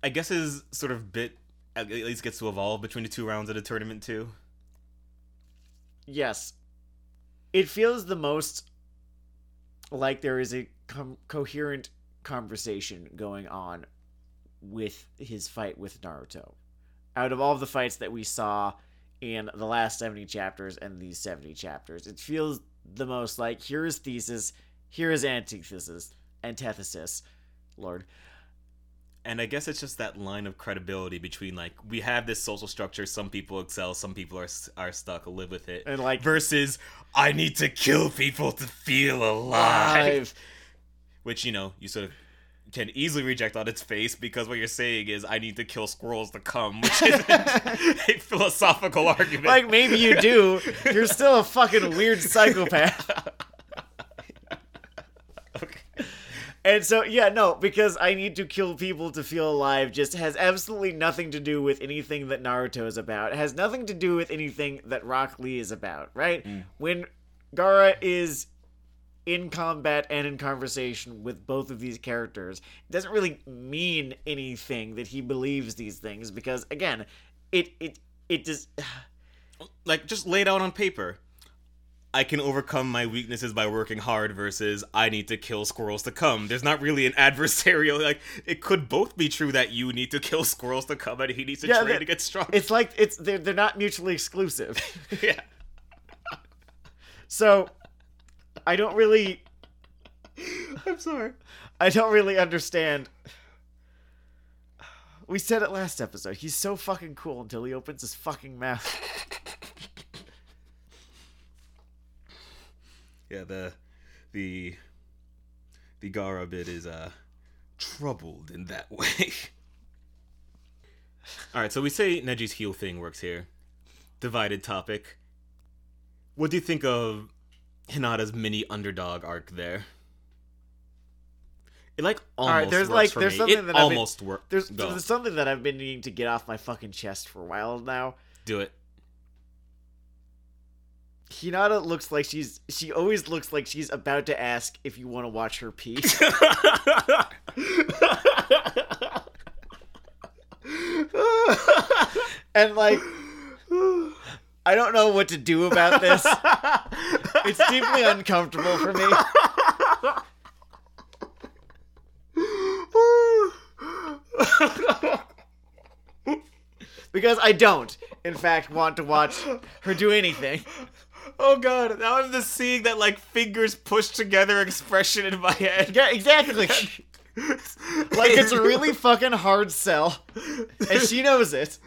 I guess his sort of bit at least gets to evolve between the two rounds of the tournament too. Yes. It feels the most like there is a com- coherent conversation going on with his fight with Naruto. Out of all the fights that we saw in the last 70 chapters and these 70 chapters, it feels the most like here is thesis, here is antithesis, antithesis, Lord. And I guess it's just that line of credibility between like we have this social structure. Some people excel, some people are are stuck. Live with it. And like Versus, I need to kill people to feel alive. live. which you know you sort of can easily reject on its face because what you're saying is I need to kill squirrels to come, which is a philosophical argument. Like maybe you do. You're still a fucking weird psychopath. And so, yeah, no, because I need to kill people to feel alive just has absolutely nothing to do with anything that Naruto is about. It has nothing to do with anything that Rock Lee is about, right? Mm. When Gaara is in combat and in conversation with both of these characters, it doesn't really mean anything that he believes these things because, again, it it it just like just laid out on paper. I can overcome my weaknesses by working hard versus I need to kill squirrels to come. There's not really an adversarial like it could both be true that you need to kill squirrels to come and he needs to Yeah, train to get strong. it's like it's they're they're not mutually exclusive. yeah. So I don't really I'm sorry. I don't really understand. We said it last episode. He's so fucking cool until he opens his fucking mouth. Yeah, the the the Gaara bit is uh troubled in that way. Alright, so we say Neji's heel thing works here. Divided topic. What do you think of Hinata's mini underdog arc there? It like almost right, there's works like- for there's me. something it that almost works. There's, there's something that I've been needing to get off my fucking chest for a while now. Do it. Hinata looks like she's she always looks like she's about to ask if you want to watch her pee. and like I don't know what to do about this. It's deeply uncomfortable for me. because I don't, in fact, want to watch her do anything. Oh god, now I'm just seeing that like fingers pushed together expression in my head. Yeah, exactly. like it's a really fucking hard sell, and she knows it.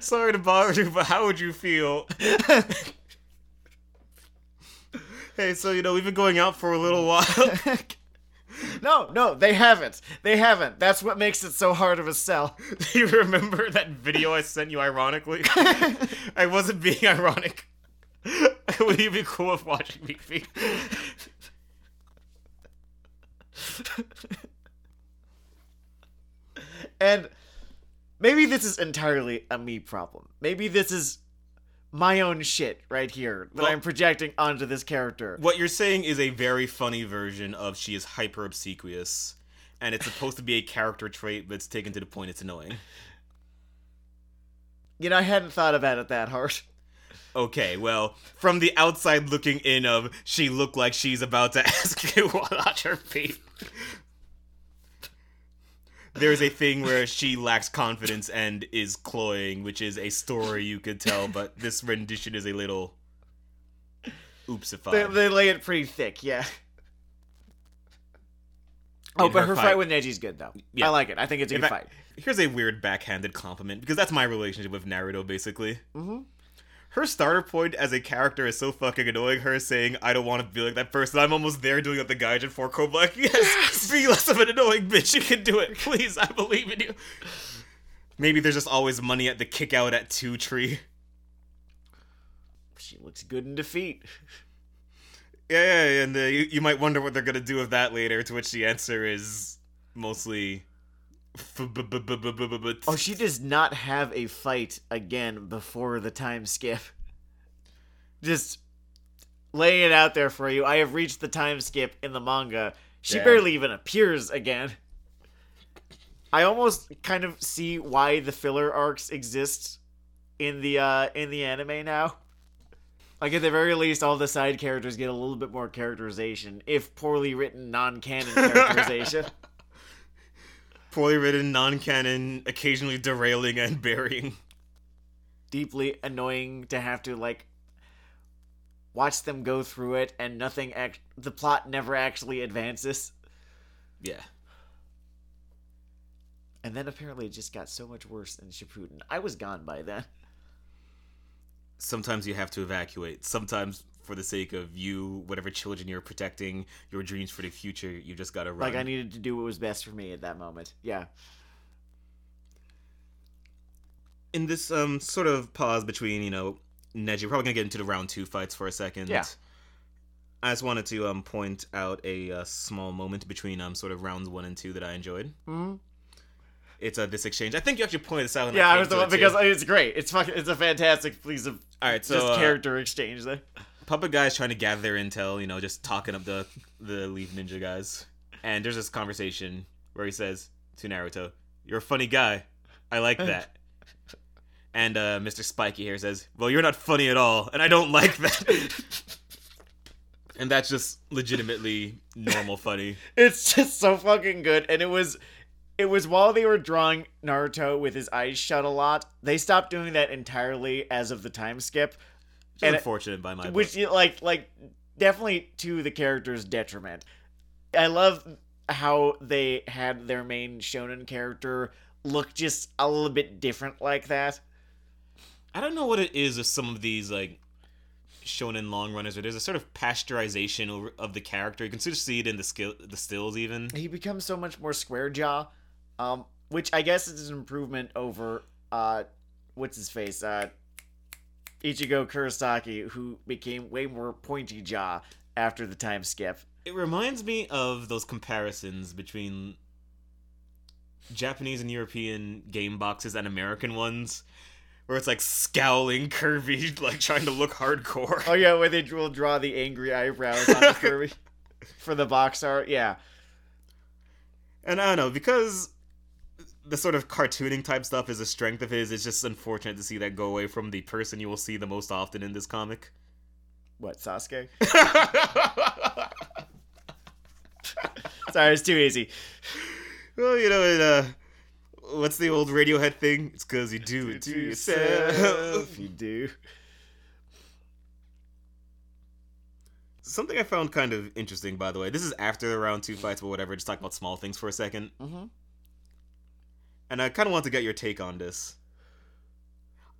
Sorry to bother you, but how would you feel? hey, so you know we've been going out for a little while. no, no, they haven't. They haven't. That's what makes it so hard of a sell. Do you remember that video I sent you? Ironically, I wasn't being ironic. would you be cool with watching me feel? And maybe this is entirely a me problem. Maybe this is my own shit right here that Well- I'm projecting onto this character. What you're saying is a very funny version of she is hyper obsequious, and it's supposed to be a character trait, but it's taken to the point it's annoying. You know, I hadn't thought about it that hard. Okay, well, from the outside looking in of she looked like she's about to ask you what on her feet. There's a thing where she lacks confidence and is cloying, which is a story you could tell, but this rendition is a little oopsified. They, they lay it pretty thick, yeah. Oh, but her her, fight- fight with Neji's good though. Yeah. I like it. I think it's a In good fact, fight. Here's a weird backhanded compliment because that's my relationship with Naruto, basically. Mhm. Her starter point as a character is so fucking annoying. Her saying, "I don't want to be like that person." I'm almost there doing what the Gaijin for Cobra. Like, yes, be less of an annoying bitch. You can do it, please. I believe in you. Maybe there's just always money at the kick out at two tree. She looks good in defeat. Yeah, yeah, yeah, and uh, you, you might wonder what they're gonna do with that later. To which the answer is mostly. Oh, she does not have a fight again before the time skip. Just laying it out there for you. I have reached the time skip in the manga. She Yeah. barely even appears again. I almost kind of see why the filler arcs exist in the uh in the anime now. Like at the very least, all the side characters get a little bit more characterization, if poorly written non-canon characterization. Poorly written, non-canon, occasionally derailing and burying. deeply annoying to have to like watch them go through it and nothing act the plot never actually advances Yeah. and then apparently it just got so much worse in Shippuden. I was gone by then. Sometimes you have to evacuate. Sometimes, for the sake of you, whatever children you're protecting, your dreams for the future, you just gotta run. Like I needed to do what was best for me at that moment. Yeah. In this um sort of pause between, you know, Neji, we're probably gonna get into the round two fights for a second. Yeah. I just wanted to um point out a uh, small moment between um sort of rounds one and two that I enjoyed. Mm-hmm It's uh, this exchange. I think you actually pointed this out. Yeah, I was the one too. because it's great. It's fucking. It's a fantastic piece of all right, so just uh, character exchange there. Puppet guy's trying to gather their intel, you know, just talking up the the Leaf Ninja guys. And there's this conversation where he says to Naruto, "You're a funny guy. I like that." and uh, Mr. Spiky here says, "Well, you're not funny at all, and I don't like that." and that's just legitimately normal funny. It's just so fucking good, and it was. It was while they were drawing Naruto with his eyes shut a lot. They stopped doing that entirely as of the time skip, It- unfortunate by my which book. like like definitely to the character's detriment. I love how they had their main shonen character look just a little bit different like that. I don't know what it is with some of these like shonen long runners, but there's a sort of pasteurization of the character. You can sort of see it in the skill, the stills even. He becomes so much more square jaw, um, which I guess is an improvement over uh, what's his face, uh, Ichigo Kurosaki, who became way more pointy jaw after the time skip. It reminds me of those comparisons between Japanese and European game boxes and American ones, where it's like scowling, curvy, like trying to look hardcore. Oh yeah, where they will draw the angry eyebrows on the Kirby for the box art. Yeah. And I don't know because the sort of cartooning type stuff is a strength of his. It's just unfortunate to see that go away from the person you will see the most often in this comic. What Sasuke? Sorry, it's too easy. well, you know, it, uh, what's the old Radiohead thing? It's because you do it to yourself. you do. Something I found kind of interesting, by the way. This is after the round two fights, but whatever. Just talk about small things for a 2nd Mm-hmm. And I kind of want to get your take on this.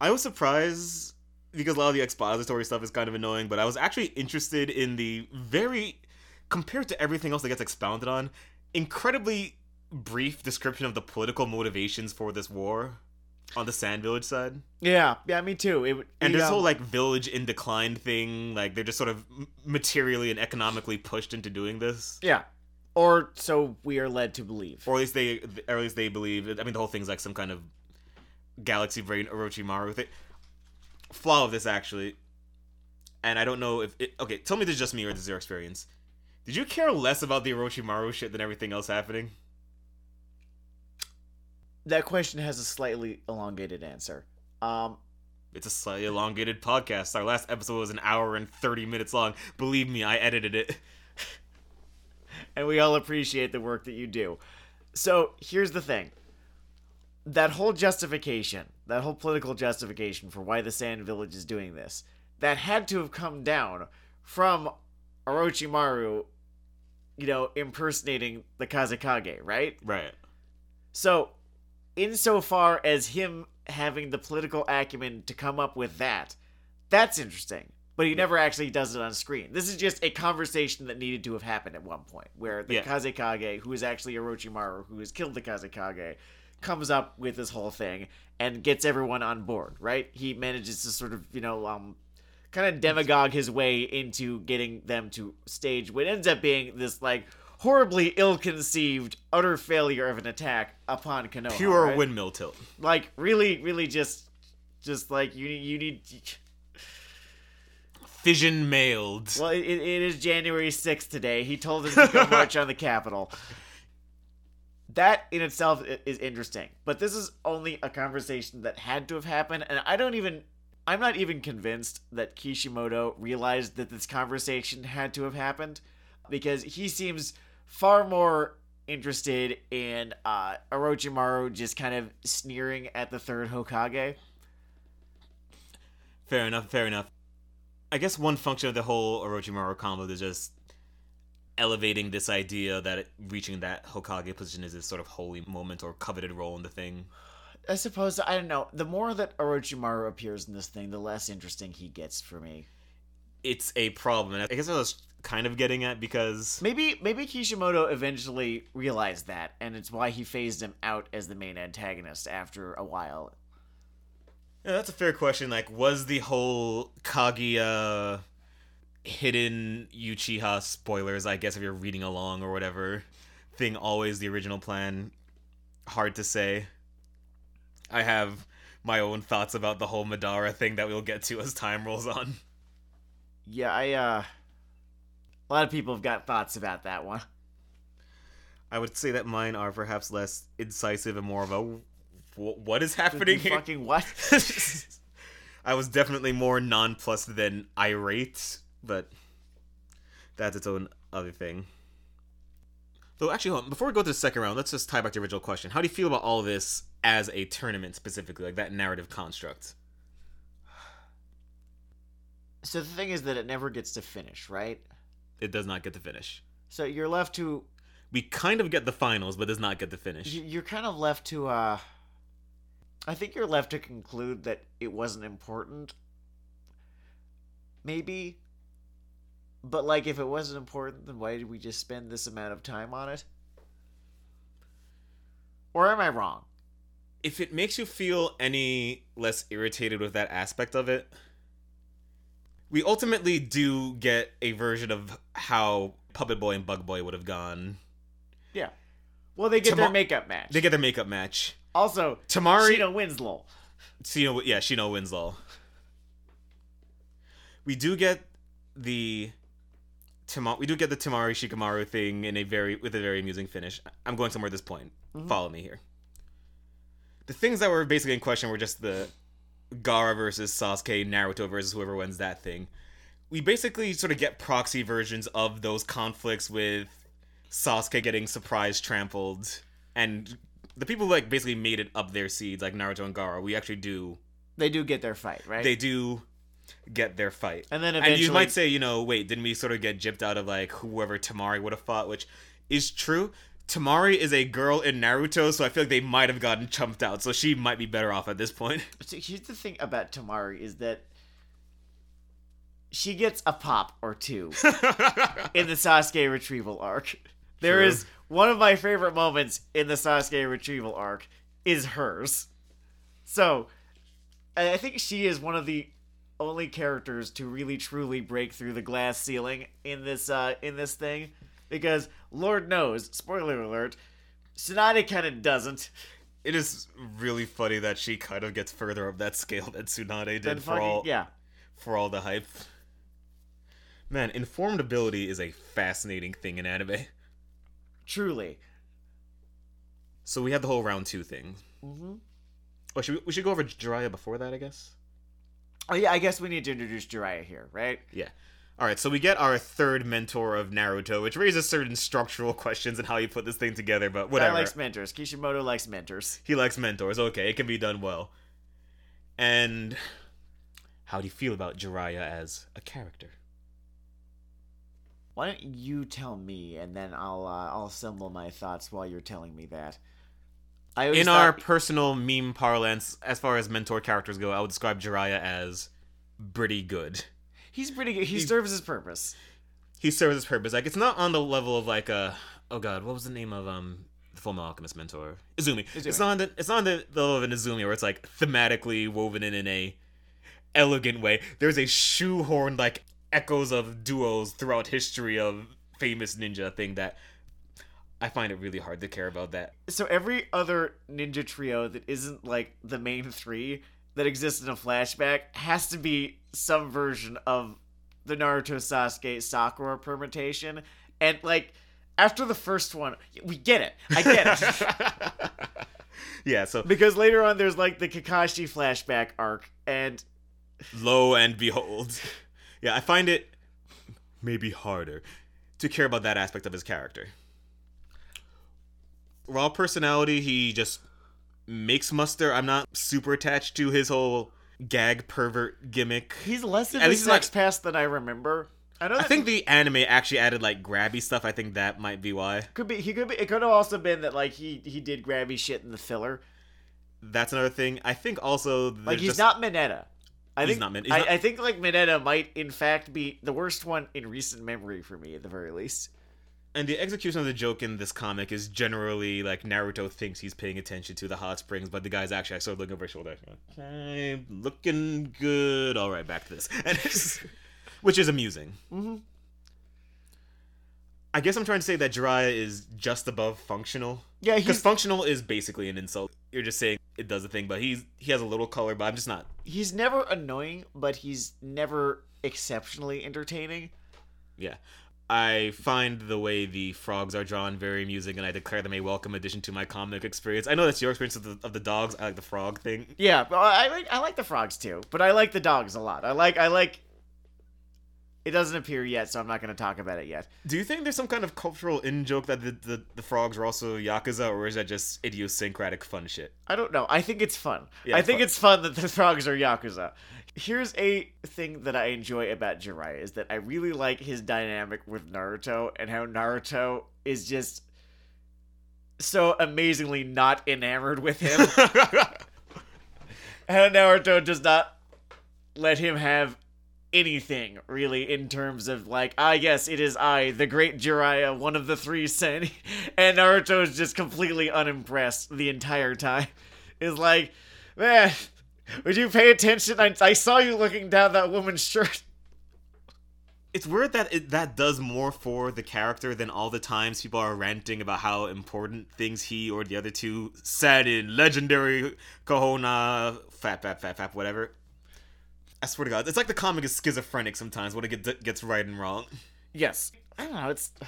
I was surprised because a lot of the expository stuff is kind of annoying, but I was actually interested in the very, compared to everything else that gets expounded on, incredibly brief description of the political motivations for this war on the Sand Village side. Yeah, yeah, me too. It And it, this um, whole like village in decline thing, like they're just sort of materially and economically pushed into doing this, yeah, or so we are led to believe. or at least they, or at least they believe. I mean, the whole thing's like some kind of galaxy brain Orochimaru thing. Flaw of this actually, and I don't know if it. Okay, tell me this is just me or this is your experience. Did you care less about the Orochimaru shit than everything else happening? that question has a slightly elongated answer. Um, It's a slightly elongated podcast. Our last episode was an hour and 30 minutes long. Believe me, I edited it. and we all appreciate the work that you do. So here's the thing that whole justification, that whole political justification for why the Sand Village is doing this, that had to have come down from Orochimaru, you know, impersonating the Kazekage, right? Right. So, insofar as him having the political acumen to come up with that, that's interesting. But he never actually does it on screen. This is just a conversation that needed to have happened at one point, where the Yeah. Kazekage, who is actually Orochimaru, who has killed the Kazekage, comes up with this whole thing and gets everyone on board, right? He manages to sort of, you know, um, kind of demagogue his way into getting them to stage what ends up being this, like, horribly ill-conceived, utter failure of an attack upon Konoha. Pure right? windmill tilt. Like, really, really just, just like, you, you need... Fission mailed. Well, it, it is January 6th today. He told us to go march on the Capitol. That in itself is interesting, but this is only a conversation that had to have happened, and I don't even. I'm not even convinced that Kishimoto realized that this conversation had to have happened, because he seems far more interested in uh, Orochimaru just kind of sneering at the third Hokage. Fair enough, fair enough. I guess one function of the whole Orochimaru combo is just elevating this idea that it, reaching that Hokage position is this sort of holy moment or coveted role in the thing. I suppose I don't know. The more that Orochimaru appears in this thing, the less interesting he gets for me. It's a problem, and I guess I was kind of getting at because Maybe maybe Kishimoto eventually realized that, and it's why he phased him out as the main antagonist after a while. Yeah, that's a fair question. Like, was the whole Kaguya hidden Uchiha spoilers, I guess, if you're reading along or whatever, thing always the original plan? Hard to say. I have my own thoughts about the whole Madara thing that we'll get to as time rolls on. Yeah, I uh a lot of people have got thoughts about that one. I would say that mine are perhaps less incisive and more of a "Wh- what is happening here? Fucking what? I was definitely more nonplussed than irate, but that's its own other thing. Though, actually, hold on. before we go to the second round, let's just tie back to the original question. How do you feel about all this as a tournament specifically, like that narrative construct? so the thing is that it never gets to finish, right? It does not get to finish. So you're left to We kind of get the finals, but does not get to finish. you- you're kind of left to uh I think you're left to conclude that it wasn't important. Maybe. But like if it wasn't important, then why did we just spend this amount of time on it? Or am I wrong? if it makes you feel any less irritated with that aspect of it, we ultimately do get a version of how Puppet Boy and Bug Boy would have gone. Yeah. Well, they get their makeup match. They get their makeup match. Also, Temari, Shino wins lol. Shino, yeah, Shino wins all. We do get the Tama- we do get the Temari Shikamaru thing in a very with a very amusing finish. I'm going somewhere at this point. Mm-hmm. Follow me here. The things that were basically in question were just the Gaara versus Sasuke, Naruto versus whoever wins that thing. We basically sort of get proxy versions of those conflicts with Sasuke getting surprise trampled and the people who like basically made it up their seeds like Naruto and Gaara. We actually do They do get their fight, right? they do get their fight. And then And you might say, you know, wait, didn't we sort of get gypped out of like whoever Temari would have fought, which is true. Temari is a girl in Naruto, so I feel like they might have gotten chumped out, so she might be better off at this point. So here's the thing about Temari is that she gets a pop or two in the Sasuke retrieval arc. There True. is one of my favorite moments in the Sasuke retrieval arc is hers. So I think she is one of the only characters to really truly break through the glass ceiling in this uh in this thing because Lord knows, spoiler alert, Tsunade kind of doesn't. It is really funny that she kind of gets further up that scale than Tsunade did Then for fucking all yeah. for all the hype. Man, informed ability is a fascinating thing in anime. Truly. So we have the whole round two thing. Mm-hmm. Oh, should we, we should go over Jiraiya before that, I guess. Oh yeah, I guess we need to introduce Jiraiya here, right? Yeah. All right, so we get our third mentor of Naruto, which raises certain structural questions and how you put this thing together, but Guy whatever. likes mentors. Kishimoto likes mentors. He likes mentors. Okay, it can be done well. And how do you feel about Jiraiya as a character? Why don't you tell me, and then I'll uh, I'll assemble my thoughts while you're telling me that. I In our thought- personal meme parlance, as far as mentor characters go, I would describe Jiraiya as pretty good. he's pretty good. He serves his purpose. He serves his purpose. Like it's not on the level of like a oh god, what was the name of um the former Alchemist mentor? Izumi. It's Izumi. not on the it's not on the level of an Izumi where it's like thematically woven in in a elegant way. There's a shoehorned like echoes of duos throughout history of famous ninja thing that I find it really hard to care about that. So every other ninja trio that isn't like the main three that exists in a flashback has to be some version of the Naruto Sasuke Sakura permutation, and like after the first one, we get it. I get it. yeah, so Because later on, there's like the Kakashi flashback arc, and lo and behold. Yeah, I find it maybe harder to care about that aspect of his character. Raw personality, he just makes muster. I'm not super attached to his whole gag pervert gimmick. he's less of At a least he's not- sex pest than I remember. I know. I That think the anime actually added like grabby stuff. I think that might be why. could be. He could be. It could have also been that like he he did grabby shit in the filler. That's another thing. I think also Like he's just- not Mineta. I He's think not he's I, not- I think like Mineta might in fact be the worst one in recent memory for me at the very least. And the execution of the joke in this comic is generally like Naruto thinks he's paying attention to the hot springs, but the guy's actually sort of looking over his shoulder. Okay, looking good. All right, back to this, and it's, which is amusing. Mhm. I guess I'm trying to say that Jiraiya is just above functional. Yeah, Because functional is basically an insult. You're just saying it does a thing, but he's he has a little color, but I'm just not. he's never annoying, but he's never exceptionally entertaining. Yeah. I find the way the frogs are drawn very amusing, and I declare them a welcome addition to my comic experience. I know that's your experience of the, of the dogs. I like the frog thing. Yeah, I like I like the frogs too, but I like the dogs a lot. I like I like. It doesn't appear yet, so I'm not going to talk about it yet. Do you think there's some kind of cultural in joke that the, the, the frogs are also yakuza, or is that just idiosyncratic fun shit? I don't know. I think it's fun. Yeah, I think fun. it's fun that the frogs are yakuza. Here's a thing that I enjoy about Jiraiya is that I really like his dynamic with Naruto and how Naruto is just so amazingly not enamored with him. how Naruto does not let him have anything really in terms of like ah yes it is I the great Jiraiya one of the three sen and Naruto is just completely unimpressed the entire time. Is like man would you pay attention? I, I saw you looking down that woman's shirt. It's weird that it, that does more for the character than all the times people are ranting about how important things he or the other two said in legendary Konoha, fap, fap, fap, fap, whatever. I swear to God, it's like the comic is schizophrenic sometimes when it get, gets right and wrong. yes I don't know it's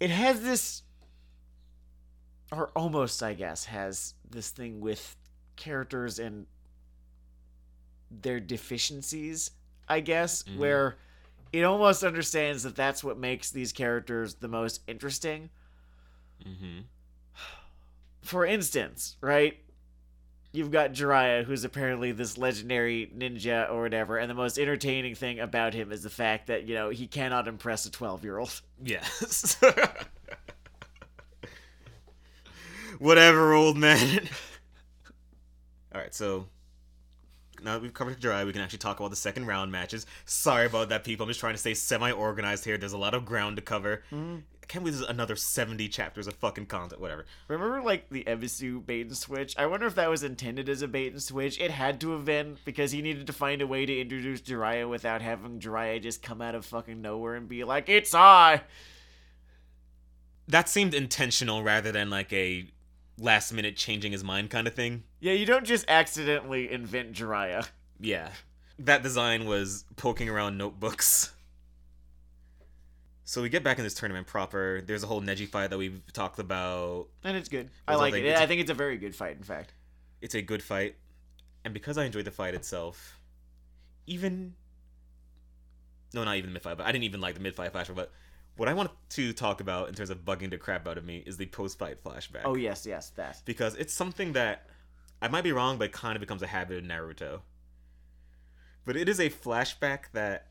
it has this or almost I guess has this thing with characters and their deficiencies I guess Mhm. where it almost understands that that's what makes these characters the most interesting Mm-hmm. for instance, right? You've got Jiraiya, who's apparently this legendary ninja or whatever, and the most entertaining thing about him is the fact that, you know, he cannot impress a 12 year old. Yes. Whatever, old man. All right, so now that we've covered Jiraiya, we can actually talk about the second round matches. Sorry about that, people. I'm just trying to stay semi-organized here. There's a lot of ground to cover. I can't believe there's another 70 chapters of fucking content. Whatever. Remember, like, the Ebisu bait and switch? I wonder if that was intended as a bait and switch. It had to have been, because he needed to find a way to introduce Jiraiya without having Jiraiya just come out of fucking nowhere and be like, It's I! That seemed intentional rather than like a last minute changing his mind kind of thing. Yeah, you don't just accidentally invent Jiraiya. Yeah. That design was poking around notebooks. So we get back in this tournament proper. There's a whole Neji fight that we've talked about. And it's good. I like it. I think it's a very good fight, in fact. It's a good fight. And because I enjoyed the fight itself, even No, not even the mid fight, but I didn't even like the mid fight flashback, but what I want to talk about in terms of bugging the crap out of me is the post fight flashback. Oh, yes, yes, that. because it's something that I might be wrong, but it kind of becomes a habit in Naruto. But it is a flashback that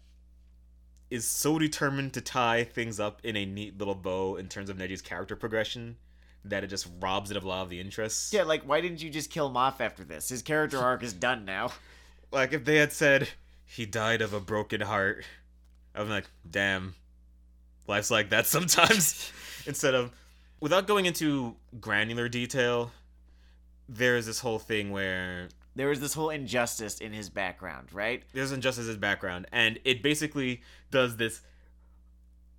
is so determined to tie things up in a neat little bow in terms of Neji's character progression that it just robs it of a lot of the interest. Yeah, like, why didn't you just kill Moff after this? His character arc is done now. Like if they had said he died of a broken heart, I'm like, damn, life's like that sometimes. Instead of, without going into granular detail, there's this whole thing where There was this whole injustice in his background, right? there's injustice in his background, and it basically does this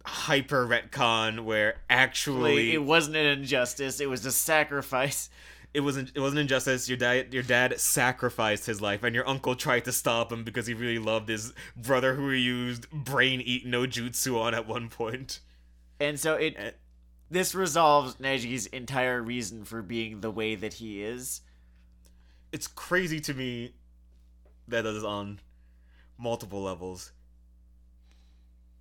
hyper retcon where actually it wasn't an injustice, it was a sacrifice. it wasn't it wasn't injustice. Your dad your dad sacrificed his life, and your uncle tried to stop him because he really loved his brother, who he used brain eat no jutsu on at one point. And so it Eh. this resolves Neji's entire reason for being the way that he is. It's crazy to me that that is on multiple levels.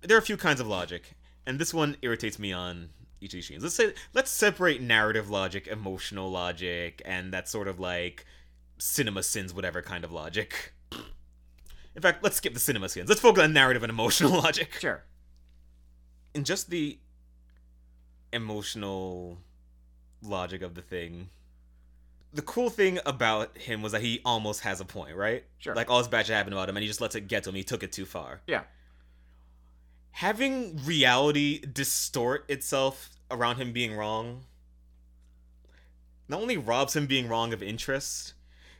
There are a few kinds of logic, and this one irritates me on each of these scenes. Let's say let's separate narrative logic, emotional logic, and that sort of like cinema sins, whatever kind of logic. In fact, let's skip the cinema sins. Let's focus on narrative and emotional logic. Sure. in just the emotional logic of the thing the cool thing about him was that he almost has a point right Sure. like all this bad shit happened about him and he just lets it get to him he took it too far Yeah. having reality distort itself around him being wrong not only robs him being wrong of interest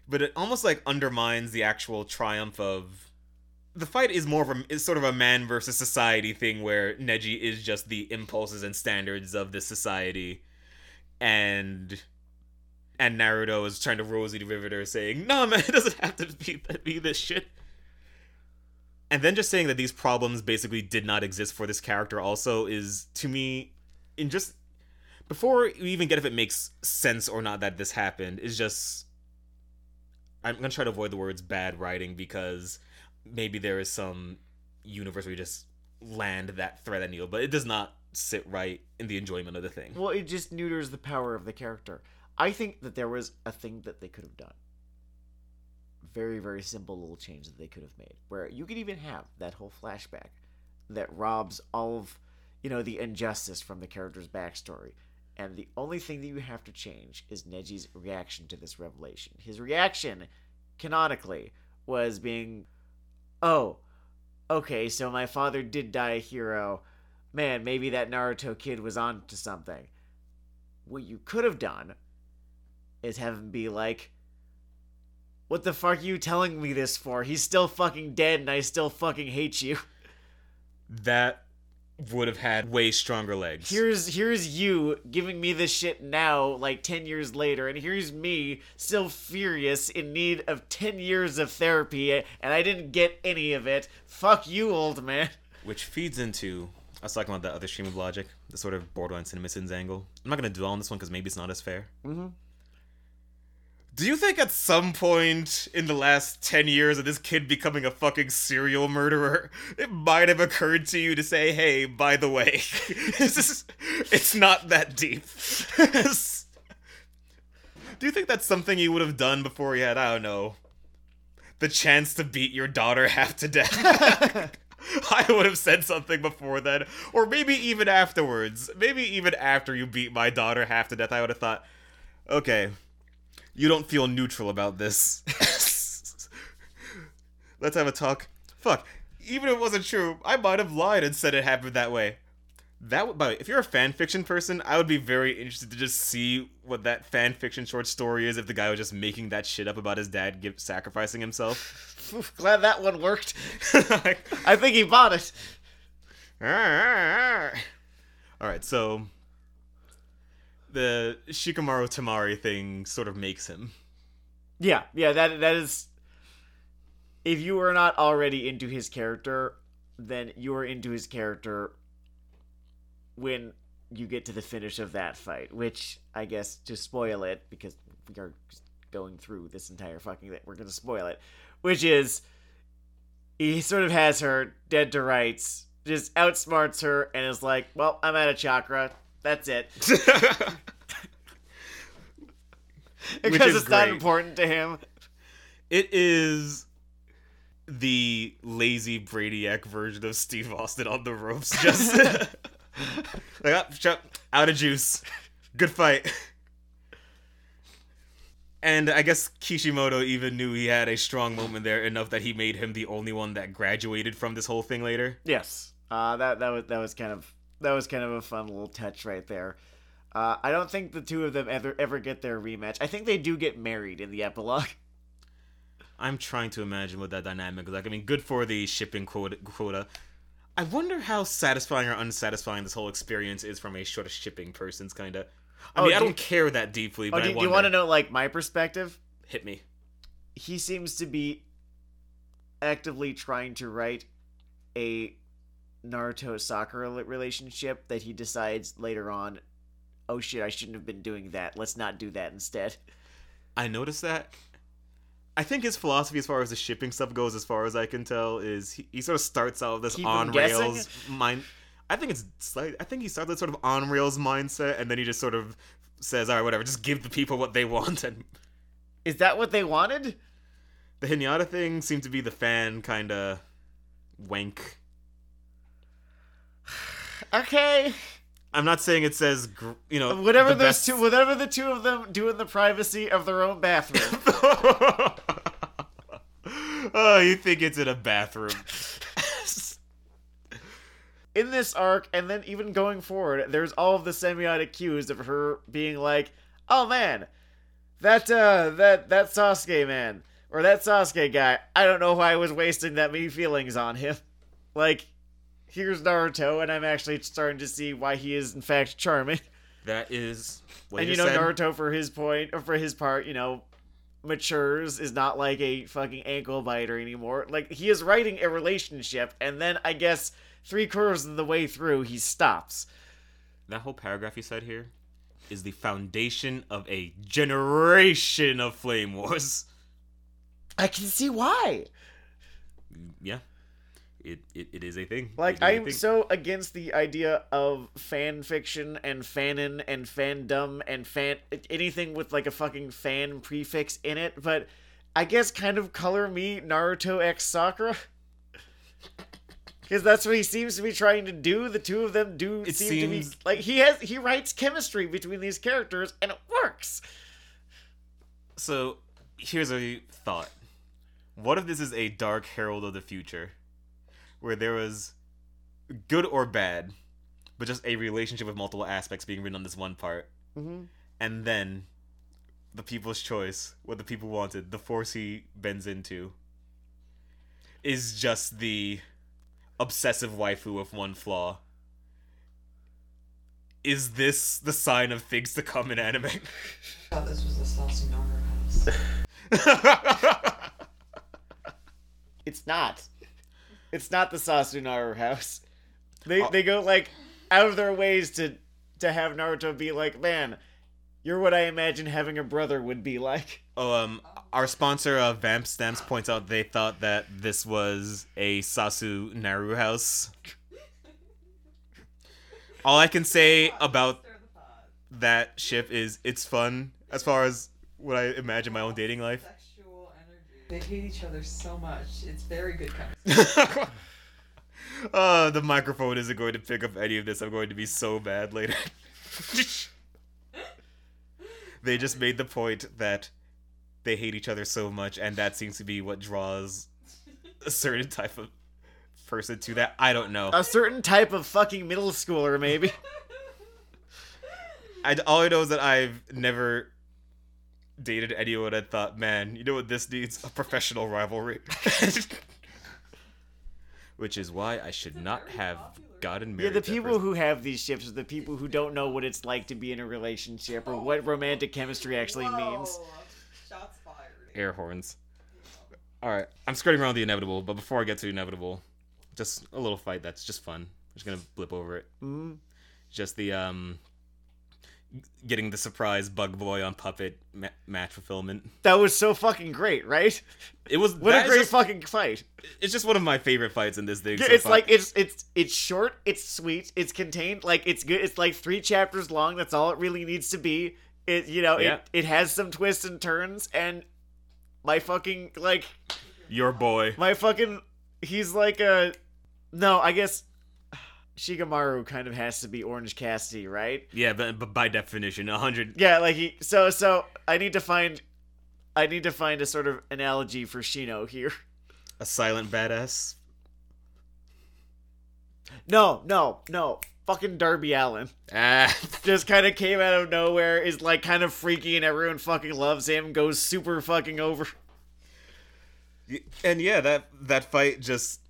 but it almost like undermines the actual triumph of the fight is more of a is sort of a man versus society thing where Neji is just the impulses and standards of this society and and Naruto is trying to rosy the riveter saying, "No, man, it doesn't have to be be this shit." And then just saying that these problems basically did not exist for this character also is to me in just before we even get if it makes sense or not that this happened is just I'm gonna try to avoid the words bad writing because maybe there is some universe where you just land that thread at Neil, but it does not sit right in the enjoyment of the thing. Well, it just neuters the power of the character. I think that there was a thing that they could have done. Very, very simple little change that they could have made. Where you could even have that whole flashback that robs all of, you know, the injustice from the character's backstory. And the only thing that you have to change is Neji's reaction to this revelation. His reaction, canonically, was being, oh, okay, so my father did die a hero. Man, maybe that Naruto kid was on to something. What you could have done is have him be like, What the fuck are you telling me this for? He's still fucking dead and I still fucking hate you. That would have had way stronger legs. Here's here's you giving me this shit now, like ten years later, and here's me still furious in need of ten years of therapy, and I didn't get any of it. Fuck you, old man. which feeds into I was talking about that other stream of logic, the sort of borderline cinema sins angle. I'm not gonna dwell on this one because maybe it's not as fair. Mm-hmm. Do you think at some point in the last 10 years of this kid becoming a fucking serial murderer, it might have occurred to you to say, hey, by the way, is, it's not that deep? Do you think that's something he would have done before he had, I don't know, the chance to beat your daughter half to death? I would have said something before then, or maybe even afterwards. Maybe even after you beat my daughter half to death, I would have thought, okay, you don't feel neutral about this. Let's have a talk. Fuck, even if it wasn't true, I might have lied and said it happened that way. That would, but if you're a fan fiction person, I would be very interested to just see what that fan fiction short story is. If the guy was just making that shit up about his dad give, sacrificing himself, Glad that one worked. I think he bought it. All right, so the Shikamaru Temari thing sort of makes him. Yeah, yeah, that that is. If you are not already into his character, then you are into his character when you get to the finish of that fight. Which I guess to spoil it because we are going through this entire fucking thing, we're gonna spoil it. Which is, he sort of has her dead to rights, just outsmarts her, and is like, "Well, I'm out of chakra. That's it." because it's not important to him. it is the lazy Brainiac version of Steve Austin on the ropes. Just like, oh, shut, out of juice. Good fight. And I guess Kishimoto even knew he had a strong moment there enough that he made him the only one that graduated from this whole thing later. Yes, uh, that that was that was kind of that was kind of a fun little touch right there. Uh, I don't think the two of them ever ever get their rematch. I think they do get married in the epilogue. I'm trying to imagine what that dynamic is like. I mean, good for the shipping quota. quota. I wonder how satisfying or unsatisfying this whole experience is from a sort of shipping person's kind of. I Oh, mean, I do don't care that deeply, Oh, but do, I do you want to know like my perspective? Hit me. He seems to be actively trying to write a Naruto Sakura relationship that he decides later on, oh shit, I shouldn't have been doing that. Let's not do that instead. I noticed that. I think his philosophy, as far as the shipping stuff goes, as far as I can tell, is he, he sort of starts out with this Keep on rails mind. I think it's slight. I think he starts with sort of on rails mindset, and then he just sort of says, "All right, whatever, just give the people what they want." And Is that what they wanted? the Hinata thing seemed to be the fan kind of wank. Okay. I'm not saying it says, you know, Whatever the those best- two, whatever the two of them do in the privacy of their own bathroom. oh, you think it's in a bathroom? in this arc, and then even going forward, there's all of the semiotic cues of her being like, "Oh man, that uh, that that Sasuke man or that Sasuke guy. I don't know why I was wasting that many feelings on him. Like, here's Naruto, and I'm actually starting to see why he is in fact charming. that is. What and you you know, said. Naruto for his point or for his part, you know." matures is not like a fucking ankle biter anymore like he is writing a relationship and then i guess three quarters of the way through he stops That whole paragraph you said here is the foundation of a generation of Flame Wars. I can see why. Yeah. It, it, it is a thing. Like It is a I'm thing. so against the idea of fan fiction and fanon and fandom and fan anything with like a fucking fan prefix in it, but I guess kind of color me Naruto X Sakura. Because that's what he seems to be trying to do. The two of them do It seem to be seems- like he has he writes chemistry between these characters and it works. So here's a thought. What if this is a dark herald of the future? Where there was good or bad, but just a relationship with multiple aspects being written on this one part. Mm-hmm. And then the people's choice, what the people wanted, the force he bends into, is just the obsessive waifu with one flaw. Is this the sign of things to come in anime? thought this was the Sasunaru house. It's not. It's not the Sasu Sasunaru house. They Oh. they go like out of their ways to to have Naruto be like, man, you're what I imagine having a brother would be like. Oh, um, our sponsor, uh, Vamp Stamps, points out they thought that this was a Sasu Naru house. All I can say about that ship is it's fun as far as what I imagine my own dating life. Sexual energy. They hate each other so much. It's very good chemistry. uh, the microphone isn't going to pick up any of this. I'm going to be so bad later. they just made the point that they hate each other so much, and that seems to be what draws a certain type of person to that. I don't know. A certain type of fucking middle schooler, maybe. I, all I know is that I've never dated anyone and thought, man, you know what this needs? A professional rivalry. Which is why I should not have gotten married. Yeah, the people who have these ships are the people who don't know what it's like to be in a relationship or what romantic chemistry actually means. Shots fired. air horns. All right, I'm skirting around the inevitable, but before I get to inevitable, just a little fight that's just fun. I'm just gonna blip over it. Mm. Just the um, getting the surprise bug boy on puppet ma- match fulfillment. That was so fucking great, right? It was What a great just- fucking fight. It's just one of my favorite fights in this thing. so it's far. like it's it's it's short, it's sweet, it's contained, like it's good. It's like three chapters long. That's all it really needs to be. It you know Yeah. it it has some twists and turns, and my fucking like your boy. my fucking he's like a no, I guess Shikamaru kind of has to be Orange Cassidy, right? Yeah, but, but by definition, a hundred. Yeah, like he so so I need to find I need to find a sort of analogy for Shino here. A silent badass. No, no, no. Fucking Darby Allin. Ah, Just kind of came out of nowhere, is like kind of freaky and everyone fucking loves him, goes super fucking over. and yeah, that that fight just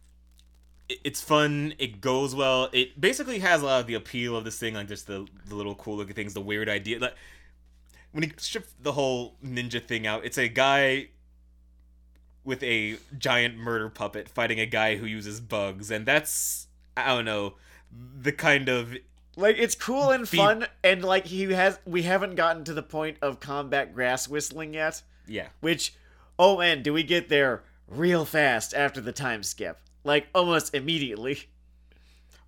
it's fun. It goes well. It basically has a lot of the appeal of this thing, like just the the little cool looking things, the weird idea. Like when he strip the whole ninja thing out, it's a guy with a giant murder puppet fighting a guy who uses bugs, and that's I don't know the kind of Like it's cool and Be- fun and like he has we haven't gotten to the point of combat grass whistling yet, yeah. which oh man, do we get there real fast after the time skip? Like almost immediately.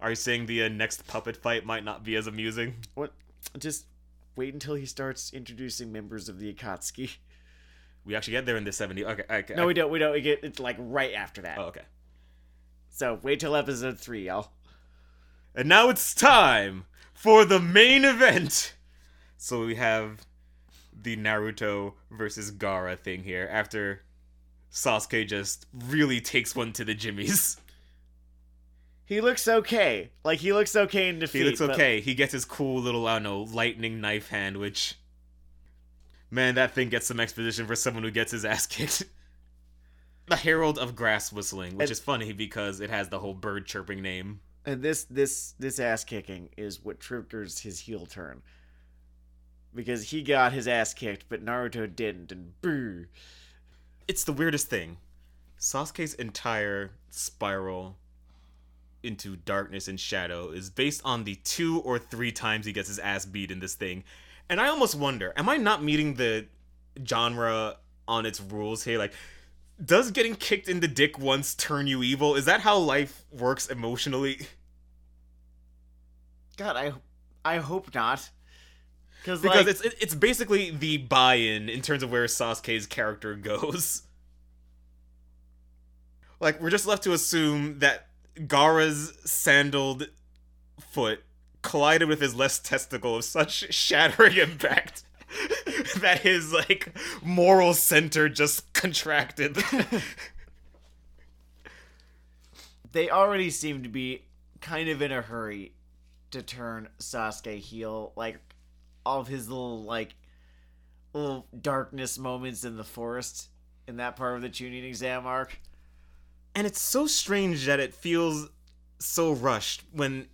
Are you saying the uh, next puppet fight might not be as amusing? What just wait until he starts introducing members of the Akatsuki. We actually get there in the 70. Okay, okay. No, we don't. We don't. We get it's like right after that. Oh, okay. So wait till episode three, y'all. And now it's time for the main event. So we have the Naruto versus Gaara thing here after Sasuke just really takes one to the jimmies. He looks okay. Like he looks okay in defeat. He looks but- okay. He gets his cool little, I don't know, lightning knife hand, which. Man, that thing gets some exposition for someone who gets his ass kicked. the Herald of Grass Whistling, which And- is funny because it has the whole bird chirping name. And this this this ass kicking is what triggers his heel turn. Because he got his ass kicked, but Naruto didn't, and boo. It's the weirdest thing. Sasuke's entire spiral into darkness and shadow is based on the two or three times he gets his ass beat in this thing. And I almost wonder, am I not meeting the genre on its rules here? Like, does getting kicked in the dick once turn you evil? Is that how life works emotionally? God, I I hope not. Cause like, it's it's basically the buy-in in terms of where Sasuke's character goes. Like we're just left to assume that Gaara's sandaled foot collided with his left testicle of such shattering impact that his like moral center just contracted. they already seem to be kind of in a hurry to turn Sasuke heel. Like all of his little like little darkness moments in the forest in that part of the Chunin exam arc. and it's so strange that it feels so rushed when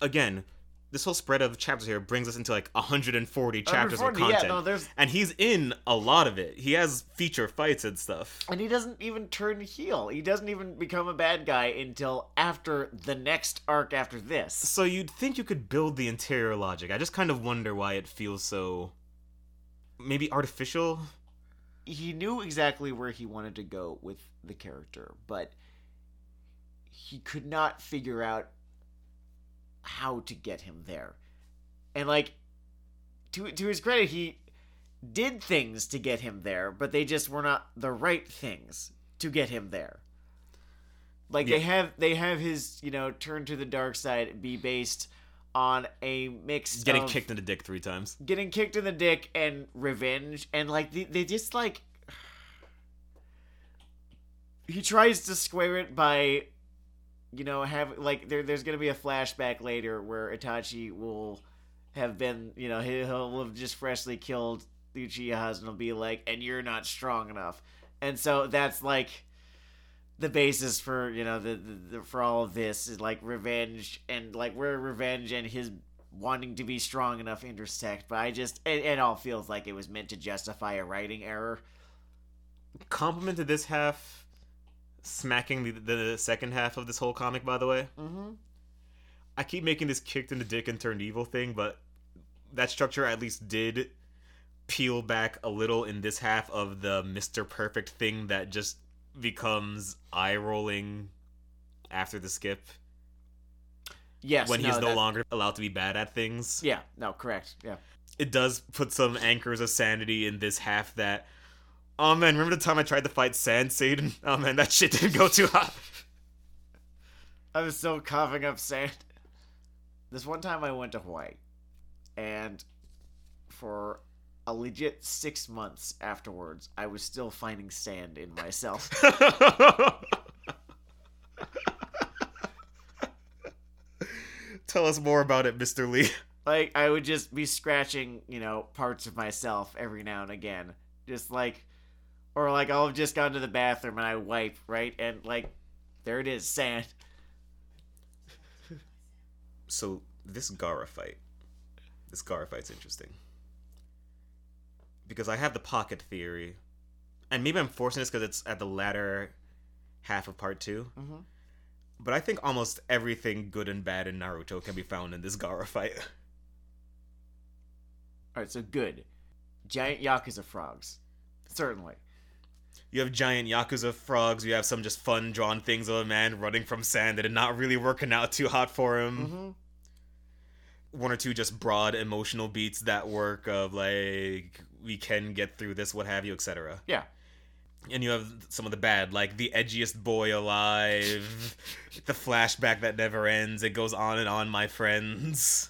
again this whole spread of chapters here brings us into like 140 chapters of content Yeah, no, and he's in a lot of it. He has feature fights and stuff. And he doesn't even turn heel. He doesn't even become a bad guy until after the next arc after this. so you'd think you could build the interior logic. I just kind of wonder why it feels so maybe artificial. He knew exactly where he wanted to go with the character, but he could not figure out how to get him there. And like to to his credit, he did things to get him there, but they just were not the right things to get him there. Like they have they have his, you know, turn to the dark side be based on a mix Getting of kicked in the dick three times. getting kicked in the dick and revenge and like they, they just like he tries to square it by you know have like there there's gonna be a flashback later where Itachi will have been you know he- he'll have just freshly killed Uchihas and he'll be like and you're not strong enough. And so that's like the basis for you know the, the, the for all of this is like revenge and like where revenge and his wanting to be strong enough intersect. But i just it, it all feels like it was meant to justify a writing error. Compliment to this half, smacking the, the second half of this whole comic, by the way. mm-hmm. I keep making this kicked in the dick and turned evil thing, but that structure at least did peel back a little in this half of the Mr. Perfect thing that just becomes eye rolling after the skip yes when he's no that- longer allowed to be bad at things. yeah no correct yeah It does put some anchors of sanity in this half that Oh man, remember the time I tried to fight Sand Satan? Oh man, that shit didn't go too hot. i was still coughing up sand this one time i went to hawaii and for a legit six months afterwards i was still finding sand in myself Tell us more about it, Mr. Lee. like I would just be scratching, you know, parts of myself every now and again. Just like or like I'll have just gone to the bathroom and I wipe, right? And like there it is, sand. So this Gaara fight, this Gaara fight's interesting because I have the pocket theory, and maybe I'm forcing this because it's at the latter half of part 2 Mhm. But I think almost everything good and bad in Naruto can be found in this Gaara fight. Alright, so good. Giant Yakuza frogs. Certainly. You have giant Yakuza frogs. You have some just fun drawn things of a man running from sand that are not really working out too hot for him. Mm-hmm. one or two just broad emotional beats that work of like we can get through this what have you etc Yeah. and you have some of the bad like the edgiest boy alive the flashback that never ends it goes on and on my friends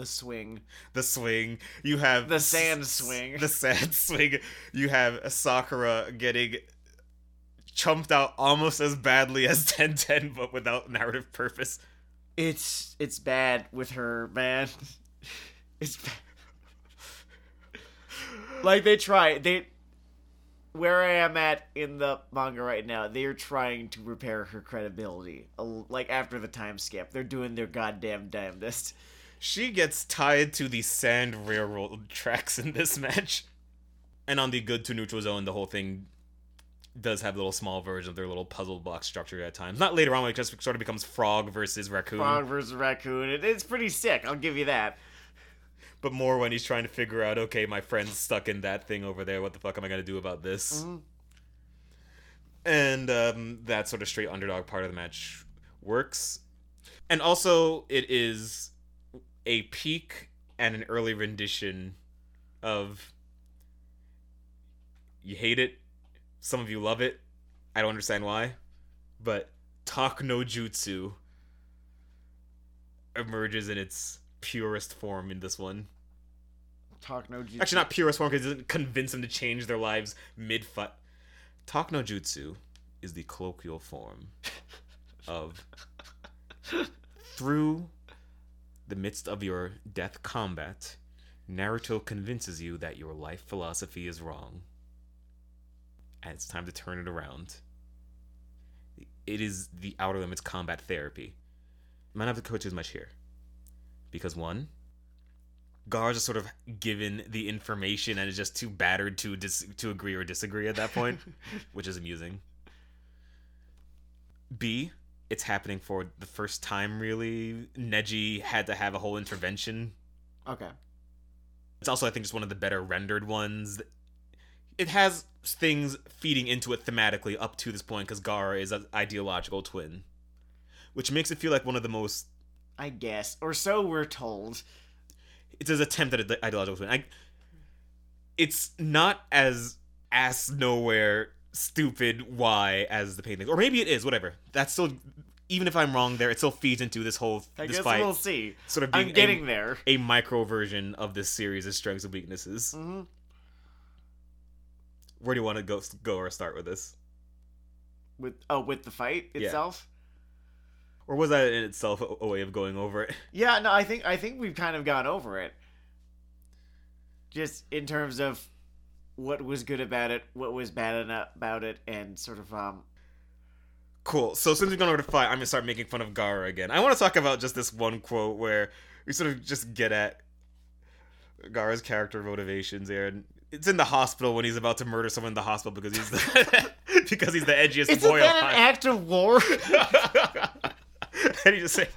The swing. the swing you have The sand s- swing. the sand swing you have sakura getting chumped out almost as badly as Tenten but without narrative purpose It's it's bad with her, man. It's bad. like they try they where I am at in the manga right now, they're trying to repair her credibility. Like after the time skip, they're doing their goddamn damnedest. She gets tied to the sand railroad tracks in this match. And on the good to neutral zone, the whole thing does have a little small version of their little puzzle box structure at times. Not later on when it just sort of becomes frog versus raccoon, Frog versus raccoon. It, it's pretty sick. I'll give you that. but more when he's trying to figure out, okay, my friend's stuck in that thing over there. What the fuck am I gonna do about this? Mhm. And um, that sort of straight underdog part of the match works. And also, it is a peak and an early rendition of you hate it, some of you love it. I don't understand why, but Talk no Jutsu emerges in its purest form in this one. Talk no jutsu. Actually, not purest form because it doesn't convince them to change their lives mid fight. Talk no Jutsu is the colloquial form of through the midst of your death combat, Naruto convinces you that your life philosophy is wrong. And it's time to turn it around. It is the Outer Limits combat therapy. Might not have to coach as much here. Because one, Gaara's just sort of given the information and is just too battered to dis- to agree or disagree at that point, which is amusing. B, it's happening for the first time really. Neji had to have a whole intervention. Okay. It's also I think just one of the better rendered ones. It has things feeding into it thematically up to this point because Gaara is an ideological twin, which makes it feel like one of the most I guess. Or so we're told. it's his attempt at an ideological twin. I, it's not as ass nowhere stupid why as the painting, or maybe it is. Whatever. That's still. Even if I'm wrong there, it still feeds into this whole I this guess fight. we'll see. Sort of being I'm getting a, there. a micro version of this series' of strengths and weaknesses. hmm Where do you want to go go or start with this? With oh, with the fight Yeah. itself. Or was that in itself a way of going over it? Yeah, no, I think I think we've kind of gone over it. Just in terms of what was good about it, what was bad about it, and sort of um. Cool. So since we've gone over to fight, I'm gonna start making fun of Gaara again. I want to talk about just this one quote where we sort of just get at Gaara's character motivations there, and it's in the hospital when he's about to murder someone in the hospital because he's the because he's the edgiest Isn't boy that an act of war? and he just say,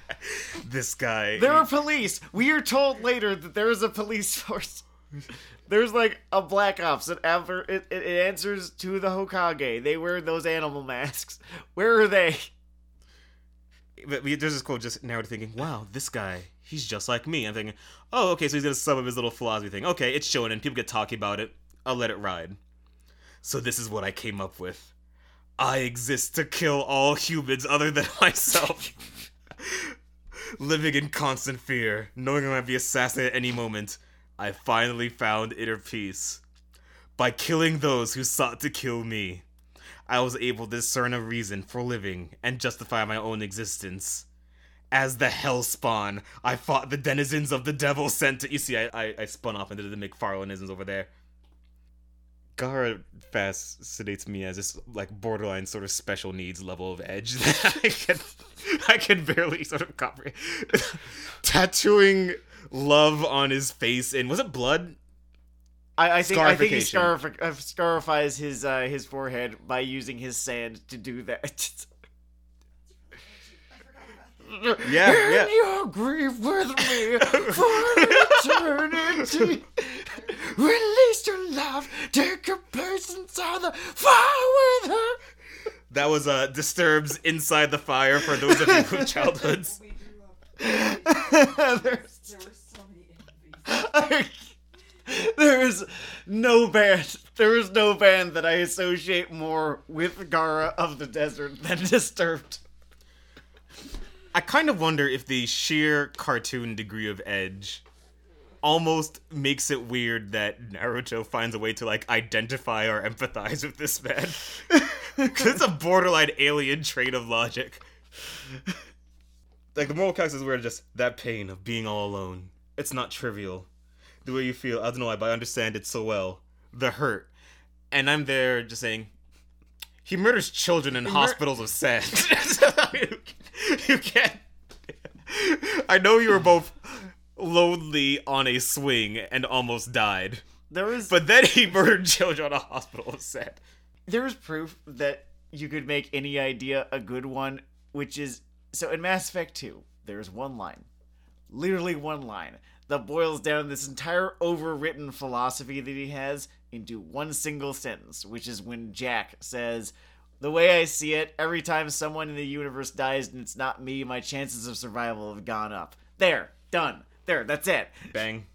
"This guy." there are police. We are told later that there is a police force. There's like a black ops that ever it, it, answers to the Hokage. They wear those animal masks. Where are they? but there's this quote just now thinking, wow, this guy, he's just like me. I'm thinking, oh, okay, so he's gonna sum up his little philosophy thing. Okay, it's showing and people get talking about it. I'll let it ride. So this is what I came up with. I exist to kill all humans other than myself. Living in constant fear, knowing I might be assassinated at any moment, I finally found inner peace. By killing those who sought to kill me. I was able to discern a reason for living and justify my own existence. As the Hellspawn, I fought the denizens of the devil sent to. You see, I, I, I spun off into the McFarlaneisms over there. Gaara fascinates me as this like borderline sort of special needs level of edge that I can I can barely sort of comprehend. Tattooing love on his face and was it blood? I, I think I think he scarif- uh, scarifies his uh, his forehead by using his sand to do that. Yeah, In yeah. your grief with me for eternity. Release your love, take your place inside the fire with her. That was uh Disturbed's Inside the Fire for those of you with childhoods. We. There's- There were so many enemies. there is no band. There is no band that I associate more with Gaara of the Desert than Disturbed. I kind of wonder if the sheer cartoon degree of edge almost makes it weird that Naruto finds a way to like identify or empathize with this man. Cuz it's a borderline alien trait of logic. Like the moral characters were just that pain of being all alone. It's not trivial. The way you feel, I don't know why, but I understand it so well. The hurt. And I'm there just saying, he murders children in mur- hospitals of sad. you, you can't. I know you were both lonely on a swing and almost died, There was but then he murdered children in a hospital of sad. there is proof that you could make any idea a good one, which is so in Mass Effect 2, there's one line. Literally one line that boils down this entire overwritten philosophy that he has into one single sentence, which is when Jack says, The way I see it, every time someone in the universe dies and it's not me, my chances of survival have gone up. There, done. There, that's it. Bang.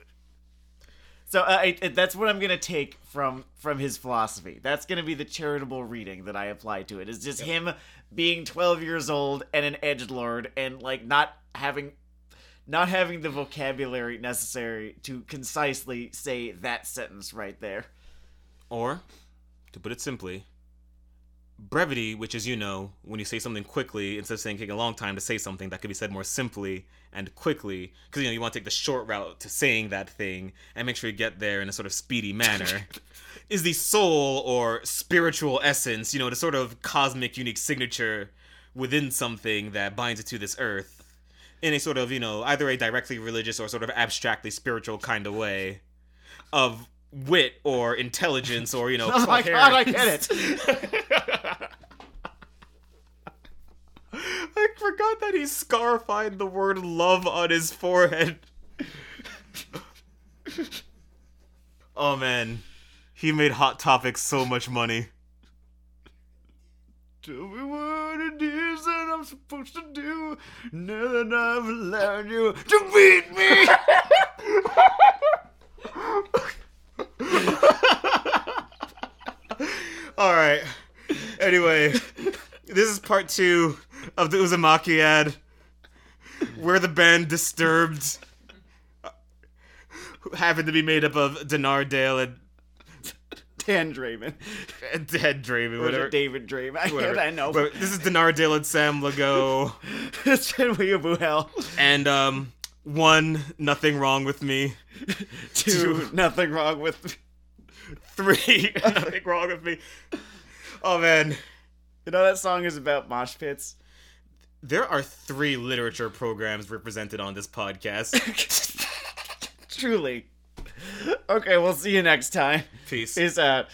So uh, I, that's what I'm gonna take from from his philosophy. That's gonna be the charitable reading that I apply to it. Is just him being 12 years old and an edge lord and like not having not having the vocabulary necessary to concisely say that sentence right there. Or, to put it simply, brevity, which is, you know, when you say something quickly, instead of saying taking a long time to say something, that could be said more simply and quickly. Because, you know, you want to take the short route to saying that thing and make sure you get there in a sort of speedy manner. is the soul or spiritual essence, you know, the sort of cosmic unique signature within something that binds it to this earth in a sort of, you know, either a directly religious or sort of abstractly spiritual kind of way of wit or intelligence or, you know, Oh my God, I get it. I forgot that he scarified the word love on his forehead. oh man, he made Hot topics so much money. Tell me what it is that I'm supposed to do now that I've allowed you to beat me. All right. Anyway, this is part two of the Uzumaki ad, where the band Disturbed uh, happened to be made up of Dinar Dale and, Dan Draymond. and Ted Draven, Or is whatever. David Draiman? I, whatever. I know. But this is Dinar Dale and Sam Legault, it's been Weeaboo Hell. and um, one, nothing wrong with me. Two, nothing wrong with. Three, nothing wrong with me. Oh man. You know that song is about mosh pits. There are three literature programs represented on this podcast. Truly. Okay, we'll see you next time. Peace. Peace out.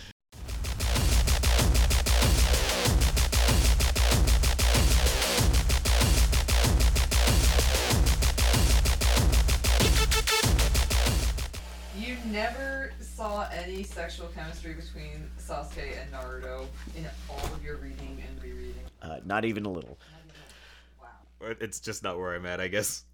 You never saw any sexual chemistry between Sasuke and Naruto in all of your reading and rereading. Uh, not even a little. Wow. It's just not where I'm at, I guess.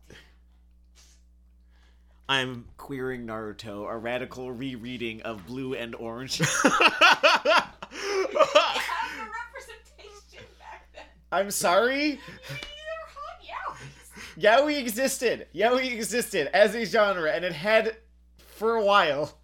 I'm. Queering Naruto, a radical rereading of Blue and Orange. Have representation back then. I'm sorry? They're hot yowies. Yaoi existed. Yaoi existed as a genre, and it had for a while.